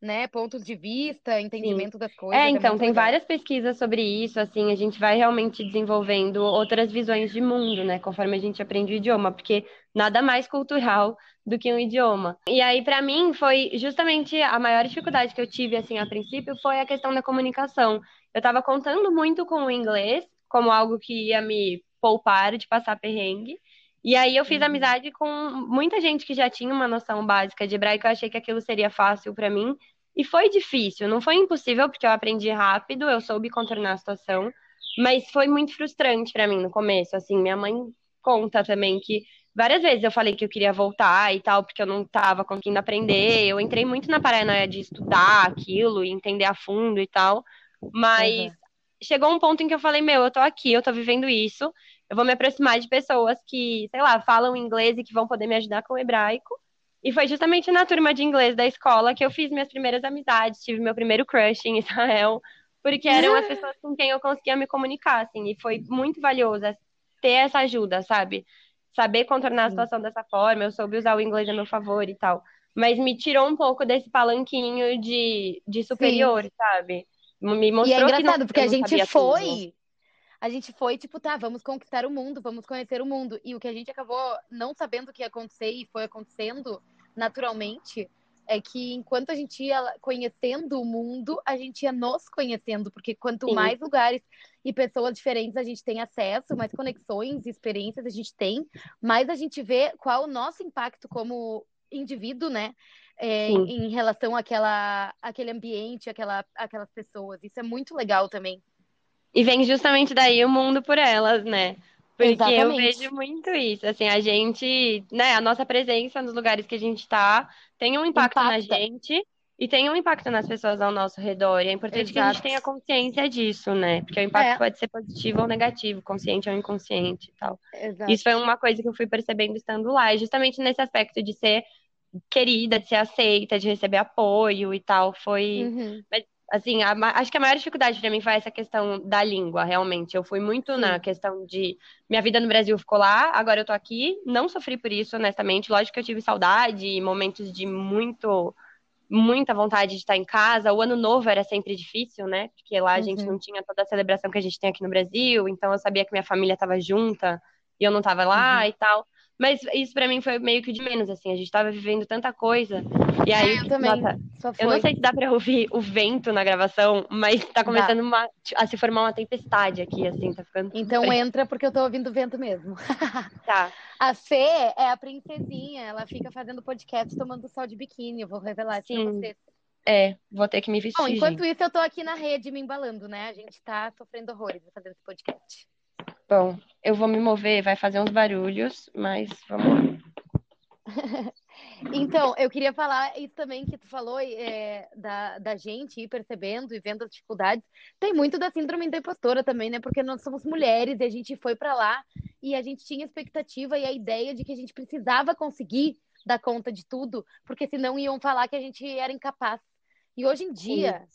né, pontos de vista, entendimento das coisas. É, então, muito tem legal. várias pesquisas sobre isso, assim, a gente vai realmente desenvolvendo outras visões de mundo, né, conforme a gente aprende o idioma, porque nada mais cultural do que um idioma. E aí, pra mim, foi justamente a maior dificuldade que eu tive, assim, a princípio, foi a questão da comunicação. Eu tava contando muito com o inglês, como algo que ia me poupar de passar perrengue. E aí eu fiz Uhum. amizade com muita gente que já tinha uma noção básica de hebraico, eu achei que aquilo seria fácil pra mim. E foi difícil, não foi impossível, porque eu aprendi rápido, eu soube contornar a situação, mas foi muito frustrante pra mim no começo. Assim, minha mãe conta também que várias vezes eu falei que eu queria voltar e tal, porque eu não estava conseguindo aprender. Eu entrei muito na paranoia de estudar aquilo e entender a fundo e tal, mas Uhum. chegou um ponto em que eu falei: Meu, eu tô aqui, eu tô vivendo isso, eu vou me aproximar de pessoas que, sei lá, falam inglês e que vão poder me ajudar com o hebraico. E foi justamente na turma de inglês da escola que eu fiz minhas primeiras amizades, tive meu primeiro crush em Israel, porque eram as pessoas com quem eu conseguia me comunicar, assim, e foi muito valioso ter essa ajuda, sabe? Saber contornar a Sim. situação dessa forma, eu soube usar o inglês a meu favor e tal. Mas me tirou um pouco desse palanquinho de, de superior, sabe? Me E é mostrou que não, engraçado, porque a gente sabia tudo. A gente foi, tipo, tá, vamos conquistar o mundo, vamos conhecer o mundo. E o que a gente acabou não sabendo o que ia acontecer e foi acontecendo naturalmente é que enquanto a gente ia conhecendo o mundo, a gente ia nos conhecendo, porque quanto Sim. mais lugares e pessoas diferentes a gente tem acesso, mais conexões e experiências a gente tem, mais a gente vê qual o nosso impacto como indivíduo, né? é, em relação àquela, àquele ambiente, àquela, àquelas pessoas. Isso é muito legal também. E vem justamente daí o mundo por elas, né? Porque eu Exatamente. vejo muito isso, assim, a gente, né, a nossa presença nos lugares que a gente tá tem um impacto na Impacta. gente e tem um impacto nas pessoas ao nosso redor. E é importante que a gente Exato. tenha consciência disso, né? Porque o impacto É. pode ser positivo ou negativo, consciente ou inconsciente e tal. Exato. Isso foi uma coisa que eu fui percebendo estando lá, e justamente nesse aspecto de ser querida, de ser aceita, de receber apoio e tal, foi Uhum. Assim, a acho que a maior dificuldade pra mim foi essa questão da língua, realmente. Eu fui muito Sim. na questão de minha vida no Brasil ficou lá, agora eu tô aqui, não sofri por isso, honestamente. Lógico que eu tive saudade, e momentos de muito muita vontade de estar em casa. O ano novo era sempre difícil, né? Porque lá a gente Uhum. não tinha toda a celebração que a gente tem aqui no Brasil, então eu sabia que minha família estava junta e eu não estava lá Uhum. e tal. Mas isso pra mim foi meio que de menos, assim, a gente tava vivendo tanta coisa. E aí, eu também. nossa, eu não sei se dá pra ouvir o vento na gravação, mas tá começando uma- a se formar uma tempestade aqui, assim, tá ficando. Então super- entra porque eu tô ouvindo vento mesmo. Tá. A Fê é a princesinha, ela fica fazendo podcast tomando sol de biquíni. Eu vou revelar isso pra Sim. vocês. É, vou ter que me vestir. Bom, enquanto gente. isso, eu tô aqui na rede me embalando, né? A gente tá sofrendo horrores fazendo esse podcast. Bom, eu vou me mover, vai fazer uns barulhos, mas vamos lá. Então, eu queria falar isso também que tu falou é, da, da gente ir percebendo e vendo as dificuldades. Tem muito da síndrome da impostora também, né? Porque nós somos mulheres e a gente foi pra lá e a gente tinha expectativa e a ideia de que a gente precisava conseguir dar conta de tudo, porque senão iam falar que a gente era incapaz. E hoje em dia,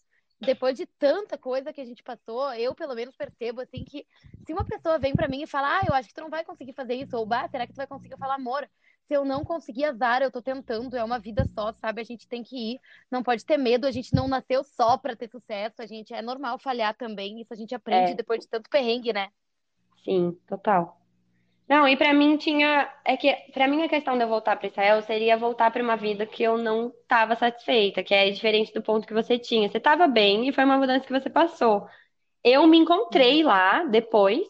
depois de tanta coisa que a gente passou, eu pelo menos percebo assim que se uma pessoa vem pra mim e fala, ah, eu acho que tu não vai conseguir fazer isso, ou bah, será que tu vai conseguir? Eu falo, amor, se eu não conseguir azar, eu tô tentando, é uma vida só, sabe? A gente tem que ir, não pode ter medo, a gente não nasceu só pra ter sucesso, a gente é normal falhar também, isso a gente aprende É. depois de tanto perrengue, né? Sim, total. Não, e pra mim tinha. É que pra mim a questão de eu voltar pra Israel seria voltar pra uma vida que eu não tava satisfeita, que é diferente do ponto que você tinha. Você tava bem e foi uma mudança que você passou. Eu me encontrei lá depois,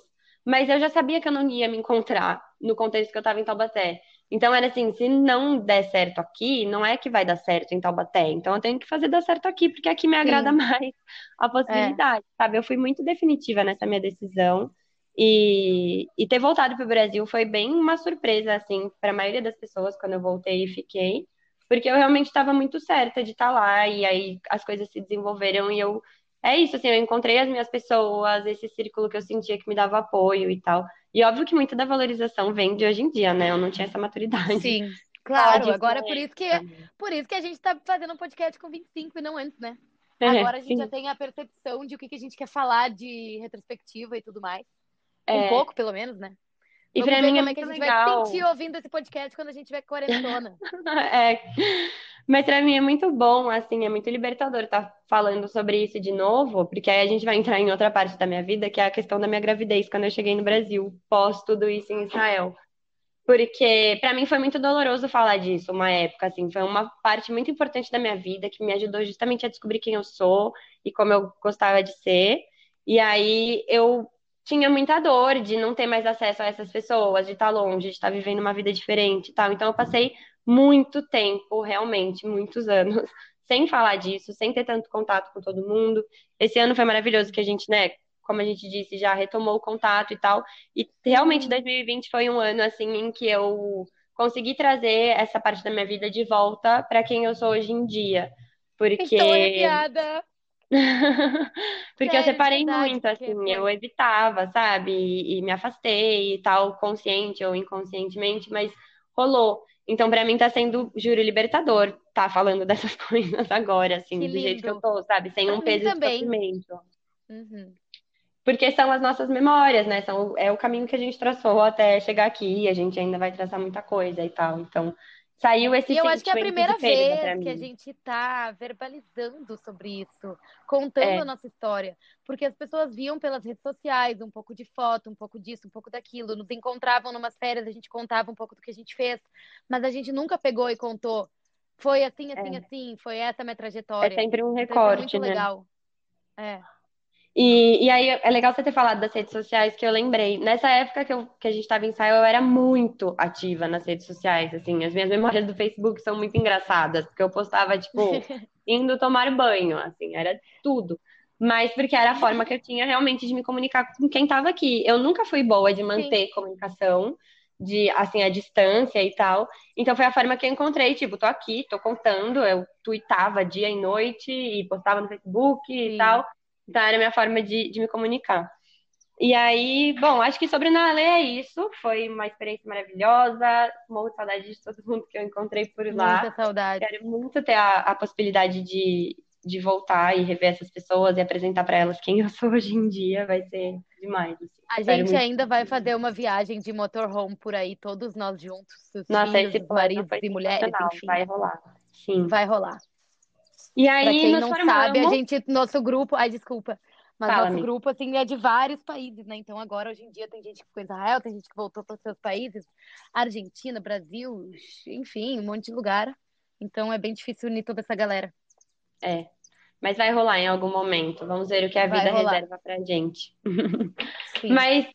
mas eu já sabia que eu não ia me encontrar no contexto que eu tava em Taubaté. Então era assim, se não der certo aqui, não é que vai dar certo em Taubaté. Então eu tenho que fazer dar certo aqui, porque aqui me agrada mais a possibilidade, sabe? Eu fui muito definitiva nessa minha decisão. E, e ter voltado para o Brasil foi bem uma surpresa, assim, para a maioria das pessoas quando eu voltei e fiquei, porque eu realmente estava muito certa de estar lá, e aí as coisas se desenvolveram e eu é isso, assim, eu encontrei as minhas pessoas, esse círculo que eu sentia que me dava apoio e tal. E óbvio que muita da valorização vem de hoje em dia, né? Eu não tinha essa maturidade. Sim, claro. Agora por isso que por isso que a gente tá fazendo um podcast com 25 e não antes, né? É, Agora a gente sim. já tem a percepção de o que, que a gente quer falar de retrospectiva e tudo mais. Um é. pouco, pelo menos, né? E Vamos pra mim é como é que a gente legal. vai sentir ouvindo esse podcast quando a gente tiver quarentona. é. Mas pra mim é muito bom, assim, é muito libertador estar tá falando sobre isso de novo, porque aí a gente vai entrar em outra parte da minha vida, que é a questão da minha gravidez, quando eu cheguei no Brasil, pós tudo isso em Israel. Porque para mim foi muito doloroso falar disso, uma época, assim, foi uma parte muito importante da minha vida que me ajudou justamente a descobrir quem eu sou e como eu gostava de ser. E aí eu tinha muita dor de não ter mais acesso a essas pessoas, de estar longe, de estar vivendo uma vida diferente e tal. Então eu passei muito tempo, realmente, muitos anos, sem falar disso, sem ter tanto contato com todo mundo. Esse ano foi maravilhoso que a gente, né, como a gente disse, já retomou o contato e tal. E realmente 2020 foi um ano assim em que eu consegui trazer essa parte da minha vida de volta para quem eu sou hoje em dia. Porque Estou. Porque eu separei muito, assim, eu evitava, sabe? E, e, me afastei e tal, consciente ou inconscientemente, mas rolou. Então, pra mim, tá sendo, juro, libertador tá falando dessas coisas agora, assim, que do jeito que eu tô, sabe? Sem pra um peso também. de sofrimento. Uhum. Porque são as nossas memórias, né? São, é o caminho que a gente traçou até chegar aqui, e a gente ainda vai traçar muita coisa e tal. Então, saiu esse E eu acho que é a primeira vez que a gente tá verbalizando sobre isso, contando é. a nossa história. Porque as pessoas viam pelas redes sociais um pouco de foto, um pouco disso, um pouco daquilo, nos encontravam numas férias, a gente contava um pouco do que a gente fez, mas a gente nunca pegou e contou. Foi assim, assim, é. assim, foi essa a minha trajetória. É sempre um recorte, então, é muito né? legal. É. E, e aí é legal você ter falado das redes sociais que eu lembrei. Nessa época que, eu, que a gente estava em ensaio, eu era muito ativa nas redes sociais, assim. As minhas memórias do Facebook são muito engraçadas, porque eu postava, tipo, indo tomar banho, assim, era tudo. Mas porque era a forma que eu tinha realmente de me comunicar com quem estava aqui. Eu nunca fui boa de manter Sim. comunicação, de, assim, a distância e tal. Então foi a forma que eu encontrei, tipo, tô aqui, tô contando, eu tweetava dia e noite e postava no Facebook Sim. e tal. Então, era a minha forma de, de me comunicar. E aí, bom, acho que sobre Nalê é isso. Foi uma experiência maravilhosa. Morro de saudade de todo mundo que eu encontrei por lá. Muita saudade. Quero muito ter a, a possibilidade de, de voltar e rever essas pessoas e apresentar para elas quem eu sou hoje em dia. Vai ser demais. Assim. A gente ainda vai fazer uma viagem de motorhome por aí, todos nós juntos. Nossa, filhos, esse maridos e mulheres, enfim. Vai rolar. Sim. Vai rolar. E aí, pra quem não formamos... sabe, a gente, nosso grupo, ai, desculpa, mas Fala, nosso grupo, assim, é de vários países, né? Então, agora, hoje em dia, tem gente que ficou em Israel, tem gente que voltou para os seus países, Argentina, Brasil, enfim, um monte de lugar. Então, é bem difícil unir toda essa galera. É, mas vai rolar em algum momento. Vamos ver o que a vai vida rolar. reserva pra gente. mas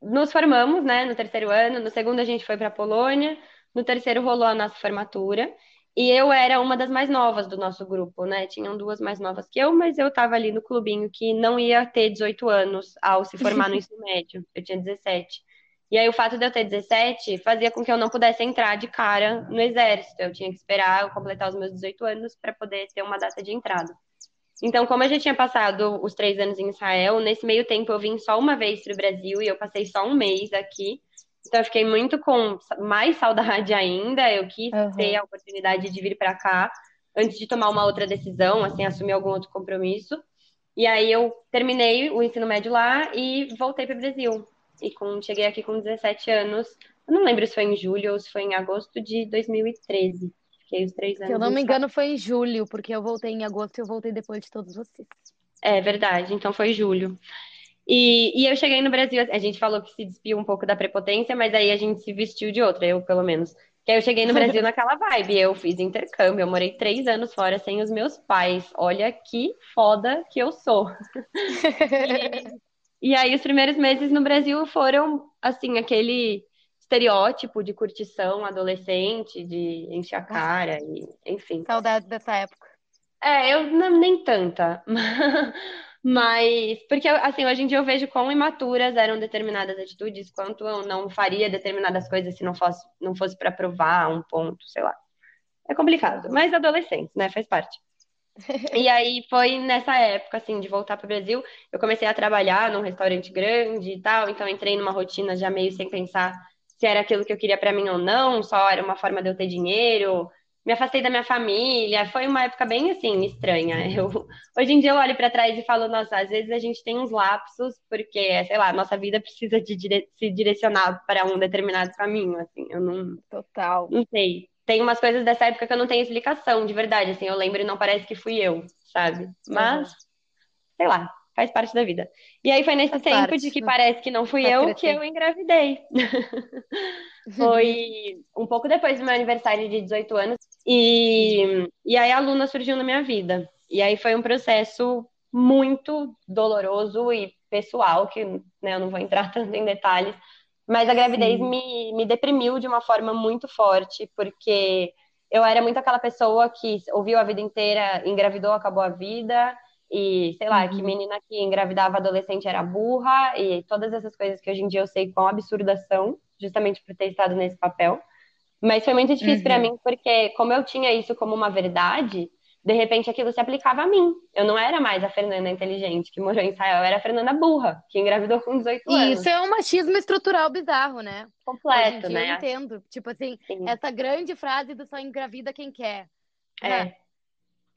nos formamos, né, no terceiro ano. No segundo, a gente foi pra Polônia. No terceiro, rolou a nossa formatura. E eu era uma das mais novas do nosso grupo, né? Tinham duas mais novas que eu, mas eu estava ali no clubinho que não ia ter 18 anos ao se formar no ensino médio. Eu tinha 17. E aí o fato de eu ter 17 fazia com que eu não pudesse entrar de cara no exército. Eu tinha que esperar eu completar os meus 18 anos para poder ter uma data de entrada. Então, como eu já tinha passado os três anos em Israel, nesse meio tempo eu vim só uma vez para o Brasil e eu passei só um mês aqui. Então eu fiquei muito com mais saudade ainda. Eu quis uhum. ter a oportunidade de vir para cá antes de tomar uma outra decisão, assim, assumir algum outro compromisso. E aí eu terminei o ensino médio lá e voltei para o Brasil. E com, cheguei aqui com 17 anos. Eu não lembro se foi em julho ou se foi em agosto de 2013. Fiquei os três anos. Se eu não me engano, foi em julho, porque eu voltei em agosto e eu voltei depois de todos vocês. É verdade, então foi julho. E, e eu cheguei no Brasil, a gente falou que se despiu um pouco da prepotência, mas aí a gente se vestiu de outra, eu pelo menos. Que aí eu cheguei no Brasil naquela vibe, eu fiz intercâmbio, eu morei três anos fora sem os meus pais. Olha que foda que eu sou. e, e aí os primeiros meses no Brasil foram, assim, aquele estereótipo de curtição adolescente, de encher a cara, e, enfim. Saudade dessa época. É, eu não, nem tanta. Mas, porque assim, hoje em dia eu vejo quão imaturas eram determinadas atitudes, quanto eu não faria determinadas coisas se não fosse, não fosse para provar um ponto, sei lá. É complicado, mas adolescente, né? Faz parte. E aí foi nessa época, assim, de voltar para o Brasil, eu comecei a trabalhar num restaurante grande e tal, então entrei numa rotina já meio sem pensar se era aquilo que eu queria para mim ou não, só era uma forma de eu ter dinheiro. Me afastei da minha família, foi uma época bem assim estranha. Eu, hoje em dia eu olho para trás e falo, nossa, às vezes a gente tem uns lapsos porque, sei lá, nossa vida precisa de dire se direcionar para um determinado caminho, assim. Eu não, Total. não sei tem umas coisas dessa época que eu não tenho explicação, de verdade, assim, eu lembro e não parece que fui eu, sabe? Mas, uhum. sei lá, faz parte da vida. E aí foi nesse faz tempo parte. de que parece que não fui eu que eu engravidei. foi um pouco depois do meu aniversário de 18 anos, e, e aí a Luna surgiu na minha vida. E aí foi um processo muito doloroso e pessoal, que né, eu não vou entrar tanto em detalhes, mas a gravidez me, me deprimiu de uma forma muito forte, porque eu era muito aquela pessoa que ouviu a vida inteira, engravidou, acabou a vida, e sei lá, uhum. que menina que engravidava adolescente era burra, e todas essas coisas que hoje em dia eu sei quão absurdas são, justamente por ter estado nesse papel. Mas foi muito difícil uhum. para mim, porque como eu tinha isso como uma verdade, de repente aquilo se aplicava a mim. Eu não era mais a Fernanda inteligente que morou em Israel, eu era a Fernanda burra, que engravidou com 18 anos. Isso é um machismo estrutural bizarro, né? Completo, né? Eu entendo. Tipo assim, Sim. essa grande frase do só engravida quem quer. É. Né?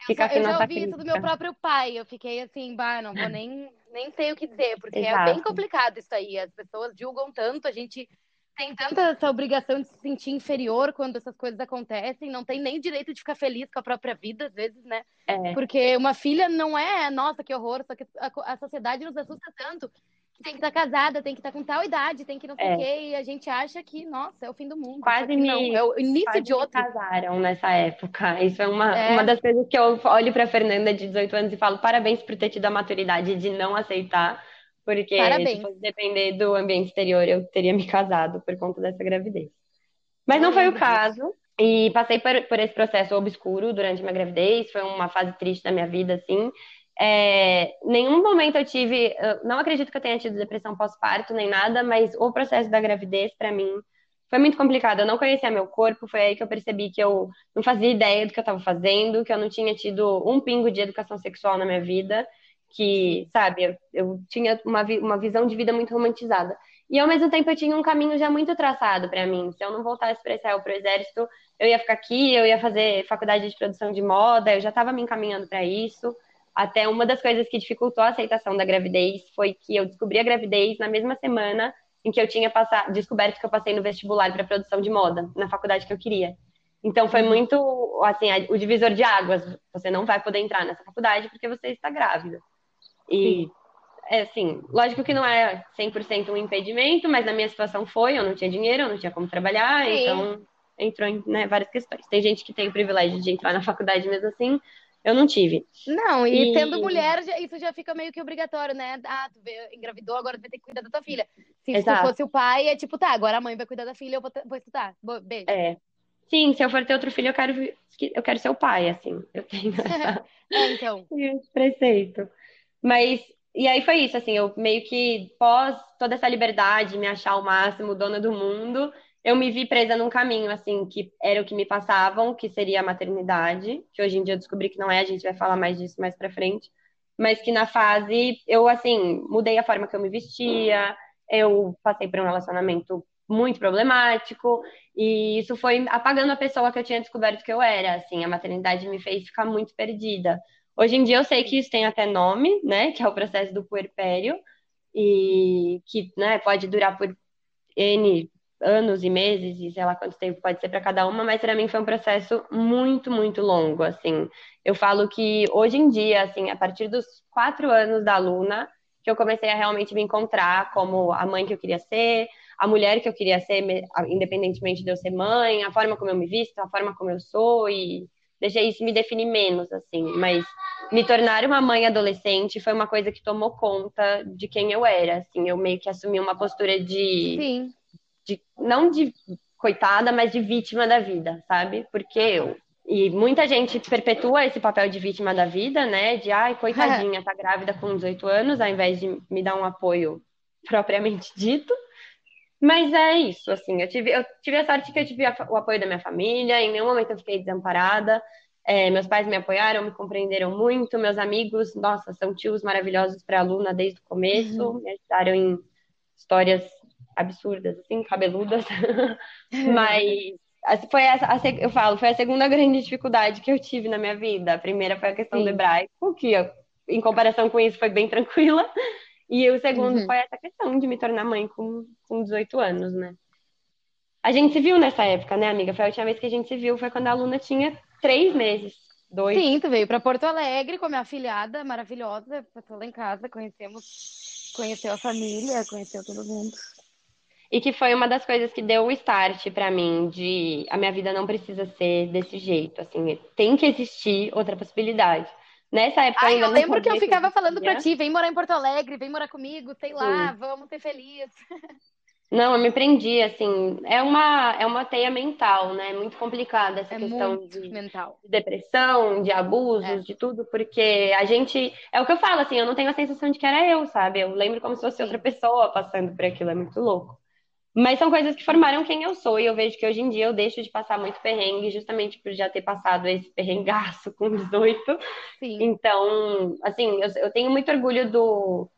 Fica eu, eu já ouvi isso do meu próprio pai. Eu fiquei assim, bah, não vou nem, nem sei o que dizer, porque Exato. é bem complicado isso aí. As pessoas julgam tanto, a gente tem tanta essa obrigação de se sentir inferior quando essas coisas acontecem, não tem nem direito de ficar feliz com a própria vida, às vezes, né? É. Porque uma filha não é, nossa, que horror, só que a, a sociedade nos assusta tanto. Tem que estar casada, tem que estar com tal idade, tem que não sei o é. quê, e a gente acha que, nossa, é o fim do mundo. Quase me, não, é o início de outro. casaram nessa época. Isso é uma, é. uma das coisas que eu olho para Fernanda de 18 anos e falo parabéns por ter tido a maturidade de não aceitar porque Parabéns. se fosse depender do ambiente exterior, eu teria me casado por conta dessa gravidez. Mas não foi o caso. E passei por, por esse processo obscuro durante minha gravidez. Foi uma fase triste da minha vida, assim. É, nenhum momento eu tive, eu não acredito que eu tenha tido depressão pós-parto nem nada, mas o processo da gravidez para mim foi muito complicado. Eu não conhecia meu corpo, foi aí que eu percebi que eu não fazia ideia do que eu estava fazendo, que eu não tinha tido um pingo de educação sexual na minha vida que, sabe, eu, tinha uma, uma visão de vida muito romantizada. E ao mesmo tempo eu tinha um caminho já muito traçado para mim. Se eu não voltasse para Israel, para o exército, eu ia ficar aqui, eu ia fazer faculdade de produção de moda, eu já estava me encaminhando para isso. Até uma das coisas que dificultou a aceitação da gravidez foi que eu descobri a gravidez na mesma semana em que eu tinha passado, descoberto que eu passei no vestibular para produção de moda, na faculdade que eu queria. Então foi uhum. muito assim, o divisor de águas. Você não vai poder entrar nessa faculdade porque você está grávida. E, é assim, lógico que não é 100% um impedimento, mas na minha situação foi, eu não tinha dinheiro, eu não tinha como trabalhar, Sim. então entrou em né, várias questões. Tem gente que tem o privilégio de entrar na faculdade mesmo assim, eu não tive. Não, e, e... sendo mulher, isso já fica meio que obrigatório, né? Ah, tu engravidou, agora tu vai ter que cuidar da tua filha. Se Exato. tu fosse o pai, é tipo, tá, agora a mãe vai cuidar da filha, eu vou, vou estudar. Beijo. É. Sim, se eu for ter outro filho, eu quero, eu quero ser o pai, assim. Eu tenho essa... é, então. esse preceito. Mas, e aí foi isso, assim, eu meio que, pós toda essa liberdade, me achar o máximo, dona do mundo, eu me vi presa num caminho, assim, que era o que me passavam, que seria a maternidade, que hoje em dia eu descobri que não é, a gente vai falar mais disso mais pra frente, mas que na fase, eu, assim, mudei a forma que eu me vestia, eu passei por um relacionamento muito problemático, e isso foi apagando a pessoa que eu tinha descoberto que eu era, assim, a maternidade me fez ficar muito perdida. Hoje em dia eu sei que isso tem até nome, né? Que é o processo do puerpério, e que né, pode durar por N anos e meses, e sei lá quanto tempo pode ser para cada uma, mas para mim foi um processo muito, muito longo, assim. Eu falo que hoje em dia, assim, a partir dos quatro anos da Luna, que eu comecei a realmente me encontrar como a mãe que eu queria ser, a mulher que eu queria ser, independentemente de eu ser mãe, a forma como eu me visto, a forma como eu sou, e deixei isso me definir menos, assim, mas me tornar uma mãe adolescente foi uma coisa que tomou conta de quem eu era, assim, eu meio que assumi uma postura de, Sim. de não de coitada, mas de vítima da vida, sabe? Porque eu e muita gente perpetua esse papel de vítima da vida, né? De ai, coitadinha, tá grávida com 18 anos, ao invés de me dar um apoio propriamente dito. Mas é isso, assim, eu tive, eu tive a sorte que eu tive o apoio da minha família, em nenhum momento eu fiquei desamparada. É, meus pais me apoiaram, me compreenderam muito. Meus amigos, nossa, são tios maravilhosos para a Luna desde o começo, uhum. me ajudaram em histórias absurdas, assim, cabeludas. Mas foi essa, a, eu falo, foi a segunda grande dificuldade que eu tive na minha vida. A primeira foi a questão Sim. do hebraico, que em comparação com isso foi bem tranquila. E o segundo uhum. foi essa questão de me tornar mãe com, com 18 anos, né? A gente se viu nessa época, né, amiga? Foi a última vez que a gente se viu, foi quando a Luna tinha três meses. Dois. Sim, tu veio para Porto Alegre com a minha afilhada maravilhosa, passou lá em casa, conhecemos, conheceu a família, conheceu todo mundo. E que foi uma das coisas que deu o start para mim de a minha vida não precisa ser desse jeito, assim, tem que existir outra possibilidade. Nessa época Ai, eu lembro que eu ficava falando para ti, vem morar em Porto Alegre, vem morar comigo, sei lá, Sim. vamos ser felizes. Não, eu me prendi, assim, é uma, é uma teia mental, né? Muito complicada essa é questão de, mental. de depressão, de abusos, é. de tudo, porque a gente, é o que eu falo, assim, eu não tenho a sensação de que era eu, sabe? Eu lembro como se fosse Sim. outra pessoa passando por aquilo, é muito louco. Mas são coisas que formaram quem eu sou, e eu vejo que hoje em dia eu deixo de passar muito perrengue, justamente por já ter passado esse perrengaço com 18. Sim. Então, assim, eu, eu tenho muito orgulho do,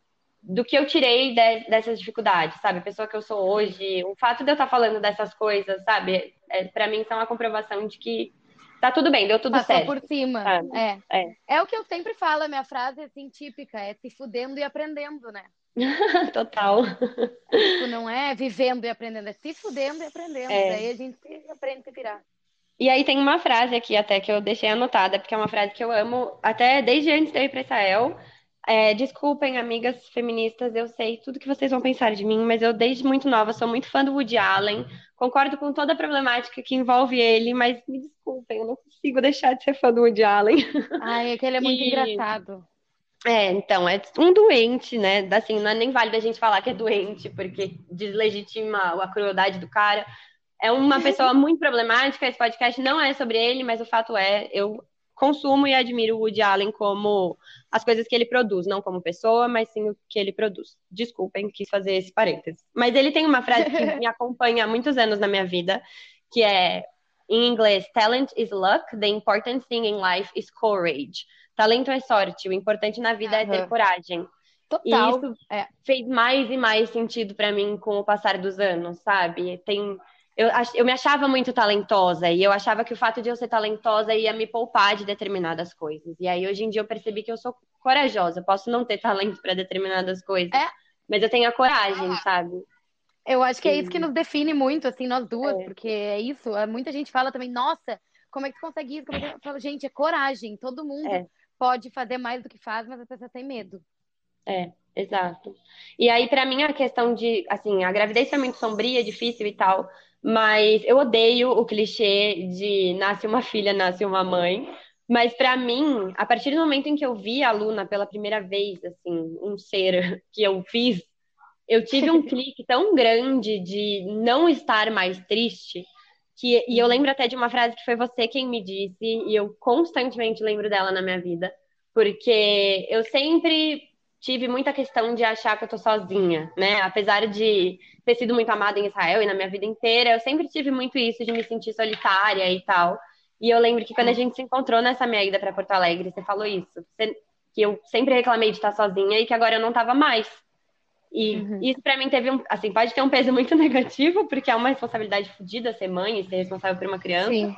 do que eu tirei de, dessas dificuldades, sabe? A pessoa que eu sou hoje, o fato de eu estar falando dessas coisas, sabe? É, para mim são a comprovação de que tá tudo bem, deu tudo Passou certo. por cima. É. é. É. o que eu sempre falo, a minha frase assim típica, é se fudendo e aprendendo, né? Total. Tipo, não é vivendo e aprendendo, é se fudendo e aprendendo. É. Daí a gente aprende a virar. E aí tem uma frase aqui até que eu deixei anotada, porque é uma frase que eu amo até desde antes de eu ir para Israel. É, desculpem, amigas feministas, eu sei tudo que vocês vão pensar de mim, mas eu desde muito nova sou muito fã do Woody Allen, concordo com toda a problemática que envolve ele, mas me desculpem, eu não consigo deixar de ser fã do Woody Allen. Ai, é que ele é muito e... engraçado. É, então, é um doente, né? Assim, não é nem válido a gente falar que é doente, porque deslegitima a crueldade do cara. É uma pessoa muito problemática, esse podcast não é sobre ele, mas o fato é, eu consumo e admiro o Woody Allen como as coisas que ele produz, não como pessoa, mas sim o que ele produz. Desculpem, quis fazer esse parênteses. Mas ele tem uma frase que me acompanha há muitos anos na minha vida, que é em inglês, talent is luck, the important thing in life is courage. Talento é sorte, o importante na vida uhum. é ter coragem. Total. E isso é. fez mais e mais sentido para mim com o passar dos anos, sabe? Tem eu, eu me achava muito talentosa e eu achava que o fato de eu ser talentosa ia me poupar de determinadas coisas. E aí hoje em dia eu percebi que eu sou corajosa, posso não ter talento para determinadas coisas, é. mas eu tenho a coragem, sabe? Eu acho que é isso que nos define muito, assim, nós duas, é. porque é isso. Muita gente fala também, nossa, como é que tu consegue isso? Como é que... Eu falo, gente, é coragem. Todo mundo é pode fazer mais do que faz, mas a pessoa tem medo. É, exato. E aí, para mim, a questão de, assim, a gravidez é muito sombria, difícil e tal, mas eu odeio o clichê de nasce uma filha, nasce uma mãe. Mas para mim, a partir do momento em que eu vi a Luna pela primeira vez, assim, um ser que eu fiz, eu tive um clique tão grande de não estar mais triste que, e eu uhum. lembro até de uma frase que foi você quem me disse, e eu constantemente lembro dela na minha vida, porque eu sempre tive muita questão de achar que eu tô sozinha, né? Apesar de ter sido muito amada em Israel e na minha vida inteira, eu sempre tive muito isso de me sentir solitária e tal. E eu lembro que quando a gente se encontrou nessa minha ida para Porto Alegre, você falou isso, você, que eu sempre reclamei de estar sozinha e que agora eu não tava mais. E uhum. isso para mim teve um, assim, pode ter um peso muito negativo, porque é uma responsabilidade fodida ser mãe e ser responsável por uma criança. Sim.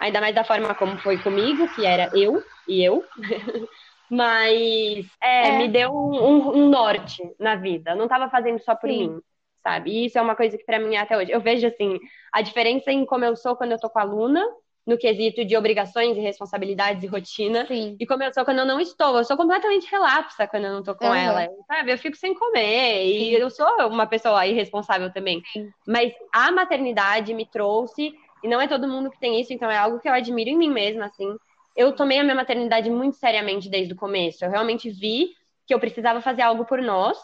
Ainda mais da forma como foi comigo, que era eu e eu. Mas é, é. me deu um, um, norte na vida. Eu não estava fazendo só por Sim. mim, sabe? E isso é uma coisa que para mim é até hoje. Eu vejo assim, a diferença em como eu sou quando eu tô com a Luna no quesito de obrigações e responsabilidades e rotina. Sim. E como eu sou quando eu não estou. Eu sou completamente relapsa quando eu não tô com uhum. ela. Sabe? Eu fico sem comer. Sim. E eu sou uma pessoa irresponsável também. Sim. Mas a maternidade me trouxe, e não é todo mundo que tem isso, então é algo que eu admiro em mim mesma, assim. Eu tomei a minha maternidade muito seriamente desde o começo. Eu realmente vi que eu precisava fazer algo por nós.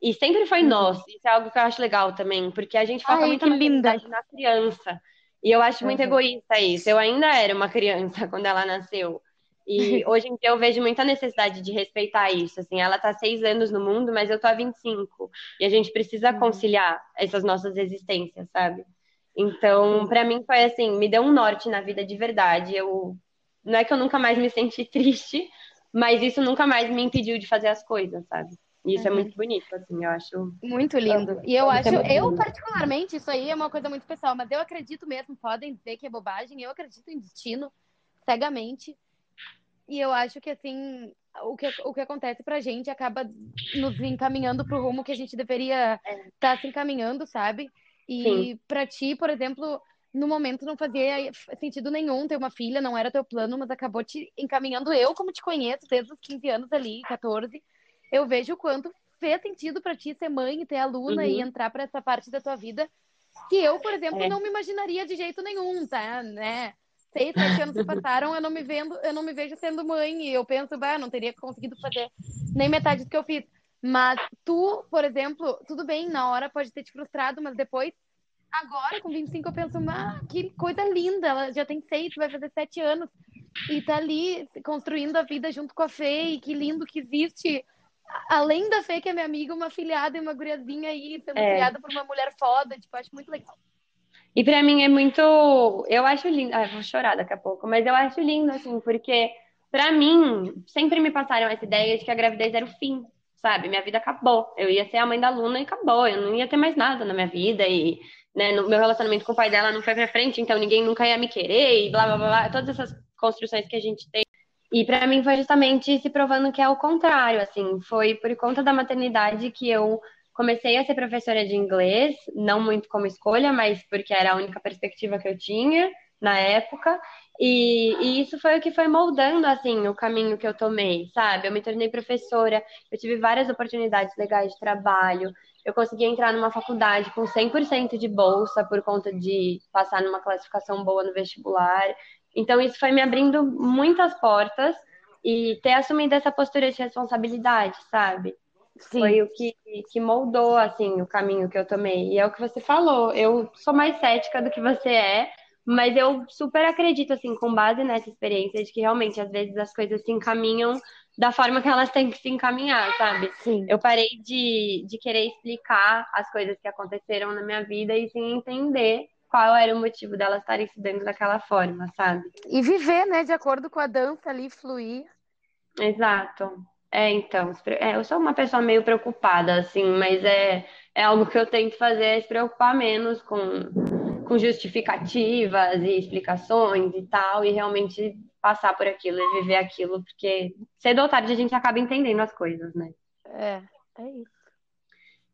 E sempre foi uhum. nós. Isso é algo que eu acho legal também, porque a gente foca Ai, muito na na criança. E eu acho muito uhum. egoísta isso. Eu ainda era uma criança quando ela nasceu. E hoje em dia eu vejo muita necessidade de respeitar isso. Assim, ela está seis anos no mundo, mas eu tô há 25. E a gente precisa uhum. conciliar essas nossas existências, sabe? Então, para mim foi assim, me deu um norte na vida de verdade. Eu não é que eu nunca mais me senti triste, mas isso nunca mais me impediu de fazer as coisas, sabe? E isso é uhum. é muito bonito, assim, eu acho. Muito lindo. E eu acho, eu particularmente, isso aí é uma coisa muito pessoal, mas eu acredito mesmo, podem dizer que é bobagem, eu acredito em destino, cegamente. E eu acho que, assim, o que, o que acontece pra gente acaba nos encaminhando pro rumo que a gente deveria estar é. tá se encaminhando, sabe? E Sim. pra ti, por exemplo, no momento não fazia sentido nenhum ter uma filha, não era teu plano, mas acabou te encaminhando. Eu, como te conheço desde os 15 anos ali, 14, eu vejo o quanto fez sentido para ti ser mãe e ter aluna uhum. e entrar para essa parte da tua vida que eu, por exemplo, é. não me imaginaria de jeito nenhum, tá? Né? Seis, sete anos se passaram, eu não me vendo, eu não me vejo sendo mãe e eu penso, bah, não teria conseguido fazer nem metade do que eu fiz. Mas tu, por exemplo, tudo bem, na hora pode ter te frustrado, mas depois, agora com 25, eu penso, ah, que coisa linda, ela já tem seis, vai fazer sete anos e tá ali construindo a vida junto com a Fê, e que lindo que existe além da Fê, que é minha amiga, uma filhada e uma guriazinha aí, sendo é. criada por uma mulher foda, tipo, acho muito legal. E pra mim é muito. Eu acho lindo. Ah, vou chorar daqui a pouco, mas eu acho lindo, assim, porque pra mim, sempre me passaram essa ideia de que a gravidez era o fim, sabe? Minha vida acabou. Eu ia ser a mãe da Luna e acabou. Eu não ia ter mais nada na minha vida. E né, no meu relacionamento com o pai dela não foi pra frente, então ninguém nunca ia me querer, e blá blá blá. Todas essas construções que a gente tem e para mim foi justamente se provando que é o contrário, assim, foi por conta da maternidade que eu comecei a ser professora de inglês, não muito como escolha, mas porque era a única perspectiva que eu tinha na época. E, e, isso foi o que foi moldando, assim, o caminho que eu tomei, sabe? Eu me tornei professora, eu tive várias oportunidades legais de trabalho, eu consegui entrar numa faculdade com 100% de bolsa por conta de passar numa classificação boa no vestibular. Então, isso foi me abrindo muitas portas e ter assumido essa postura de responsabilidade, sabe? Sim. Foi o que, que moldou, assim, o caminho que eu tomei. E é o que você falou, eu sou mais cética do que você é, mas eu super acredito, assim, com base nessa experiência, de que realmente, às vezes, as coisas se encaminham da forma que elas têm que se encaminhar, sabe? Sim. Eu parei de, de querer explicar as coisas que aconteceram na minha vida e sim entender qual era o motivo delas estarem se dando daquela forma, sabe? E viver, né, de acordo com a dança ali, fluir. Exato. É, então, é, eu sou uma pessoa meio preocupada, assim, mas é, é algo que eu tento fazer, é se preocupar menos com, com justificativas e explicações e tal, e realmente passar por aquilo e viver aquilo, porque cedo ou tarde a gente acaba entendendo as coisas, né? É, é isso.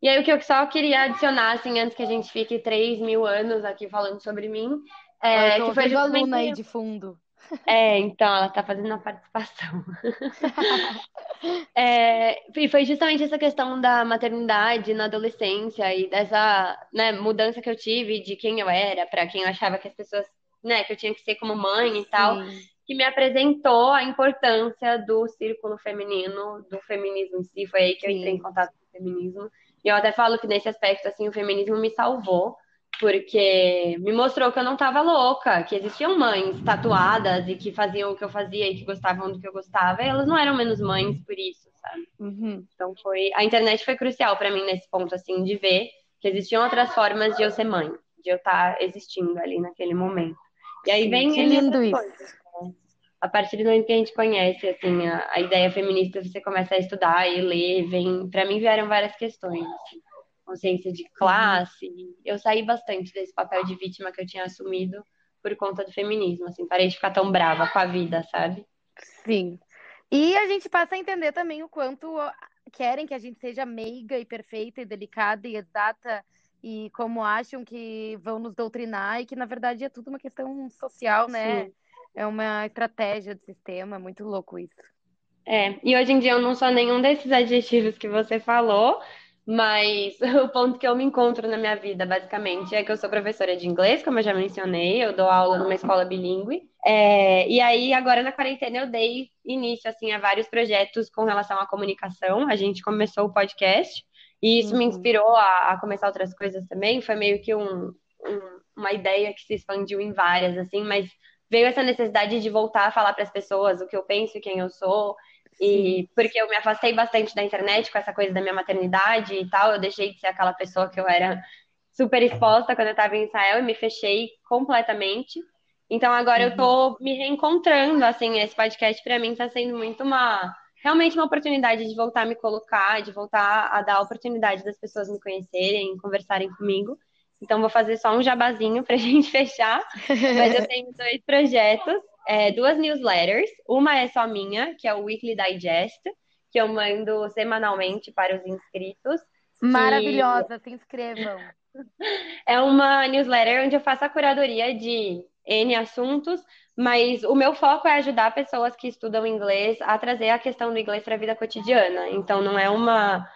E aí, o que eu só queria adicionar, assim, antes que a gente fique 3 mil anos aqui falando sobre mim, é que foi justamente... aluna aí de fundo. É, então, ela tá fazendo a participação. é, e foi justamente essa questão da maternidade na adolescência e dessa né, mudança que eu tive de quem eu era para quem eu achava que as pessoas, né, que eu tinha que ser como mãe e tal, Sim. que me apresentou a importância do círculo feminino, do feminismo em si. Foi aí que eu entrei em contato com o feminismo. E eu até falo que nesse aspecto, assim, o feminismo me salvou, porque me mostrou que eu não estava louca, que existiam mães tatuadas e que faziam o que eu fazia e que gostavam do que eu gostava, e elas não eram menos mães por isso, sabe? Uhum. Então foi. A internet foi crucial para mim nesse ponto, assim, de ver que existiam outras formas de eu ser mãe, de eu estar tá existindo ali naquele momento. E aí Sim, vem. Que lindo isso. Coisas a partir do momento que a gente conhece assim a, a ideia feminista, você começa a estudar e ler, vem, para mim vieram várias questões, assim, consciência de classe. Eu saí bastante desse papel de vítima que eu tinha assumido por conta do feminismo, assim, parei de ficar tão brava com a vida, sabe? Sim. E a gente passa a entender também o quanto querem que a gente seja meiga e perfeita e delicada e exata e como acham que vão nos doutrinar e que na verdade é tudo uma questão social, né? Sim é uma estratégia do sistema, é muito louco isso. É, e hoje em dia eu não sou nenhum desses adjetivos que você falou, mas o ponto que eu me encontro na minha vida, basicamente, é que eu sou professora de inglês, como eu já mencionei, eu dou aula numa escola bilíngue. É, e aí, agora na quarentena, eu dei início assim, a vários projetos com relação à comunicação. A gente começou o podcast, e isso uhum. me inspirou a, a, começar outras coisas também. Foi meio que um, um, uma ideia que se expandiu em várias, assim, mas veio essa necessidade de voltar a falar para as pessoas o que eu penso e quem eu sou. E Sim. porque eu me afastei bastante da internet com essa coisa da minha maternidade e tal, eu deixei de ser aquela pessoa que eu era super exposta quando eu estava em Israel e me fechei completamente. Então agora uhum. eu tô me reencontrando, assim, esse podcast para mim tá sendo muito uma realmente uma oportunidade de voltar a me colocar, de voltar a dar a oportunidade das pessoas me conhecerem, conversarem comigo. Então vou fazer só um jabazinho pra gente fechar. Mas eu tenho dois projetos, é, duas newsletters. Uma é só minha, que é o Weekly Digest, que eu mando semanalmente para os inscritos. Maravilhosa, se inscrevam. É uma newsletter onde eu faço a curadoria de N assuntos, mas o meu foco é ajudar pessoas que estudam inglês a trazer a questão do inglês para a vida cotidiana. Então, não é uma,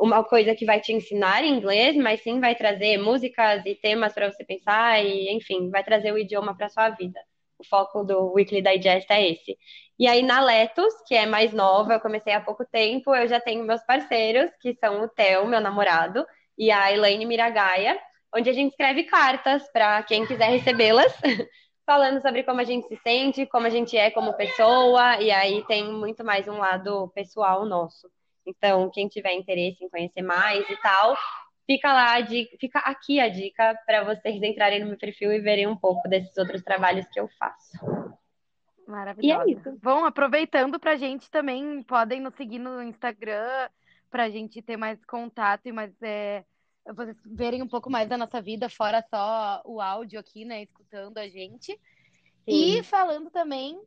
uma coisa que vai te ensinar inglês, mas sim vai trazer músicas e temas para você pensar e, enfim, vai trazer o idioma para sua vida. O foco do Weekly Digest é esse. E aí, na Letos, que é mais nova, eu comecei há pouco tempo, eu já tenho meus parceiros, que são o Theo, meu namorado, e a Elaine Miragaia, onde a gente escreve cartas para quem quiser recebê-las, falando sobre como a gente se sente, como a gente é como pessoa, e aí tem muito mais um lado pessoal nosso. Então, quem tiver interesse em conhecer mais e tal, fica lá, fica aqui a dica para vocês entrarem no meu perfil e verem um pouco desses outros trabalhos que eu faço. Maravilhoso. E é isso. Bom, aproveitando para a gente também, podem nos seguir no Instagram, para a gente ter mais contato e mais é, vocês verem um pouco mais da nossa vida, fora só o áudio aqui, né? Escutando a gente. Sim. E falando também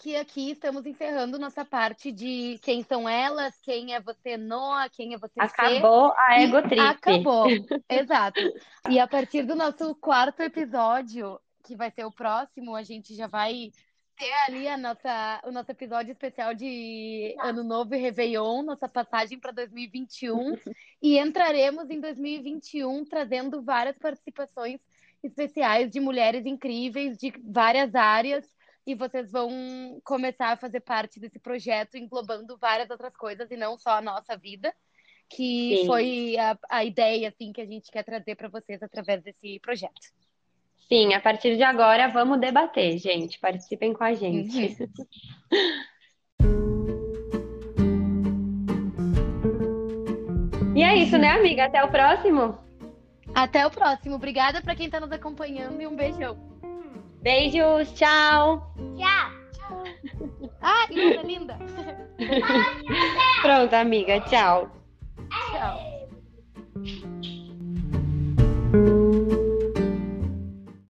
que aqui estamos encerrando nossa parte de quem são elas, quem é você Noah, quem é você Acabou a ego trip. Acabou, exato. E a partir do nosso quarto episódio, que vai ser o próximo, a gente já vai ter ali a nossa, o nosso episódio especial de Ano Novo e Réveillon, nossa passagem para 2021. e entraremos em 2021 trazendo várias participações especiais de mulheres incríveis de várias áreas. E vocês vão começar a fazer parte desse projeto, englobando várias outras coisas e não só a nossa vida, que Sim. foi a, a ideia assim, que a gente quer trazer para vocês através desse projeto. Sim, a partir de agora vamos debater, gente. Participem com a gente. e é isso, né, amiga? Até o próximo. Até o próximo. Obrigada para quem está nos acompanhando e um beijão. Beijos, tchau. Tchau. Ai, que linda! linda. Pronto, amiga, tchau. Tchau.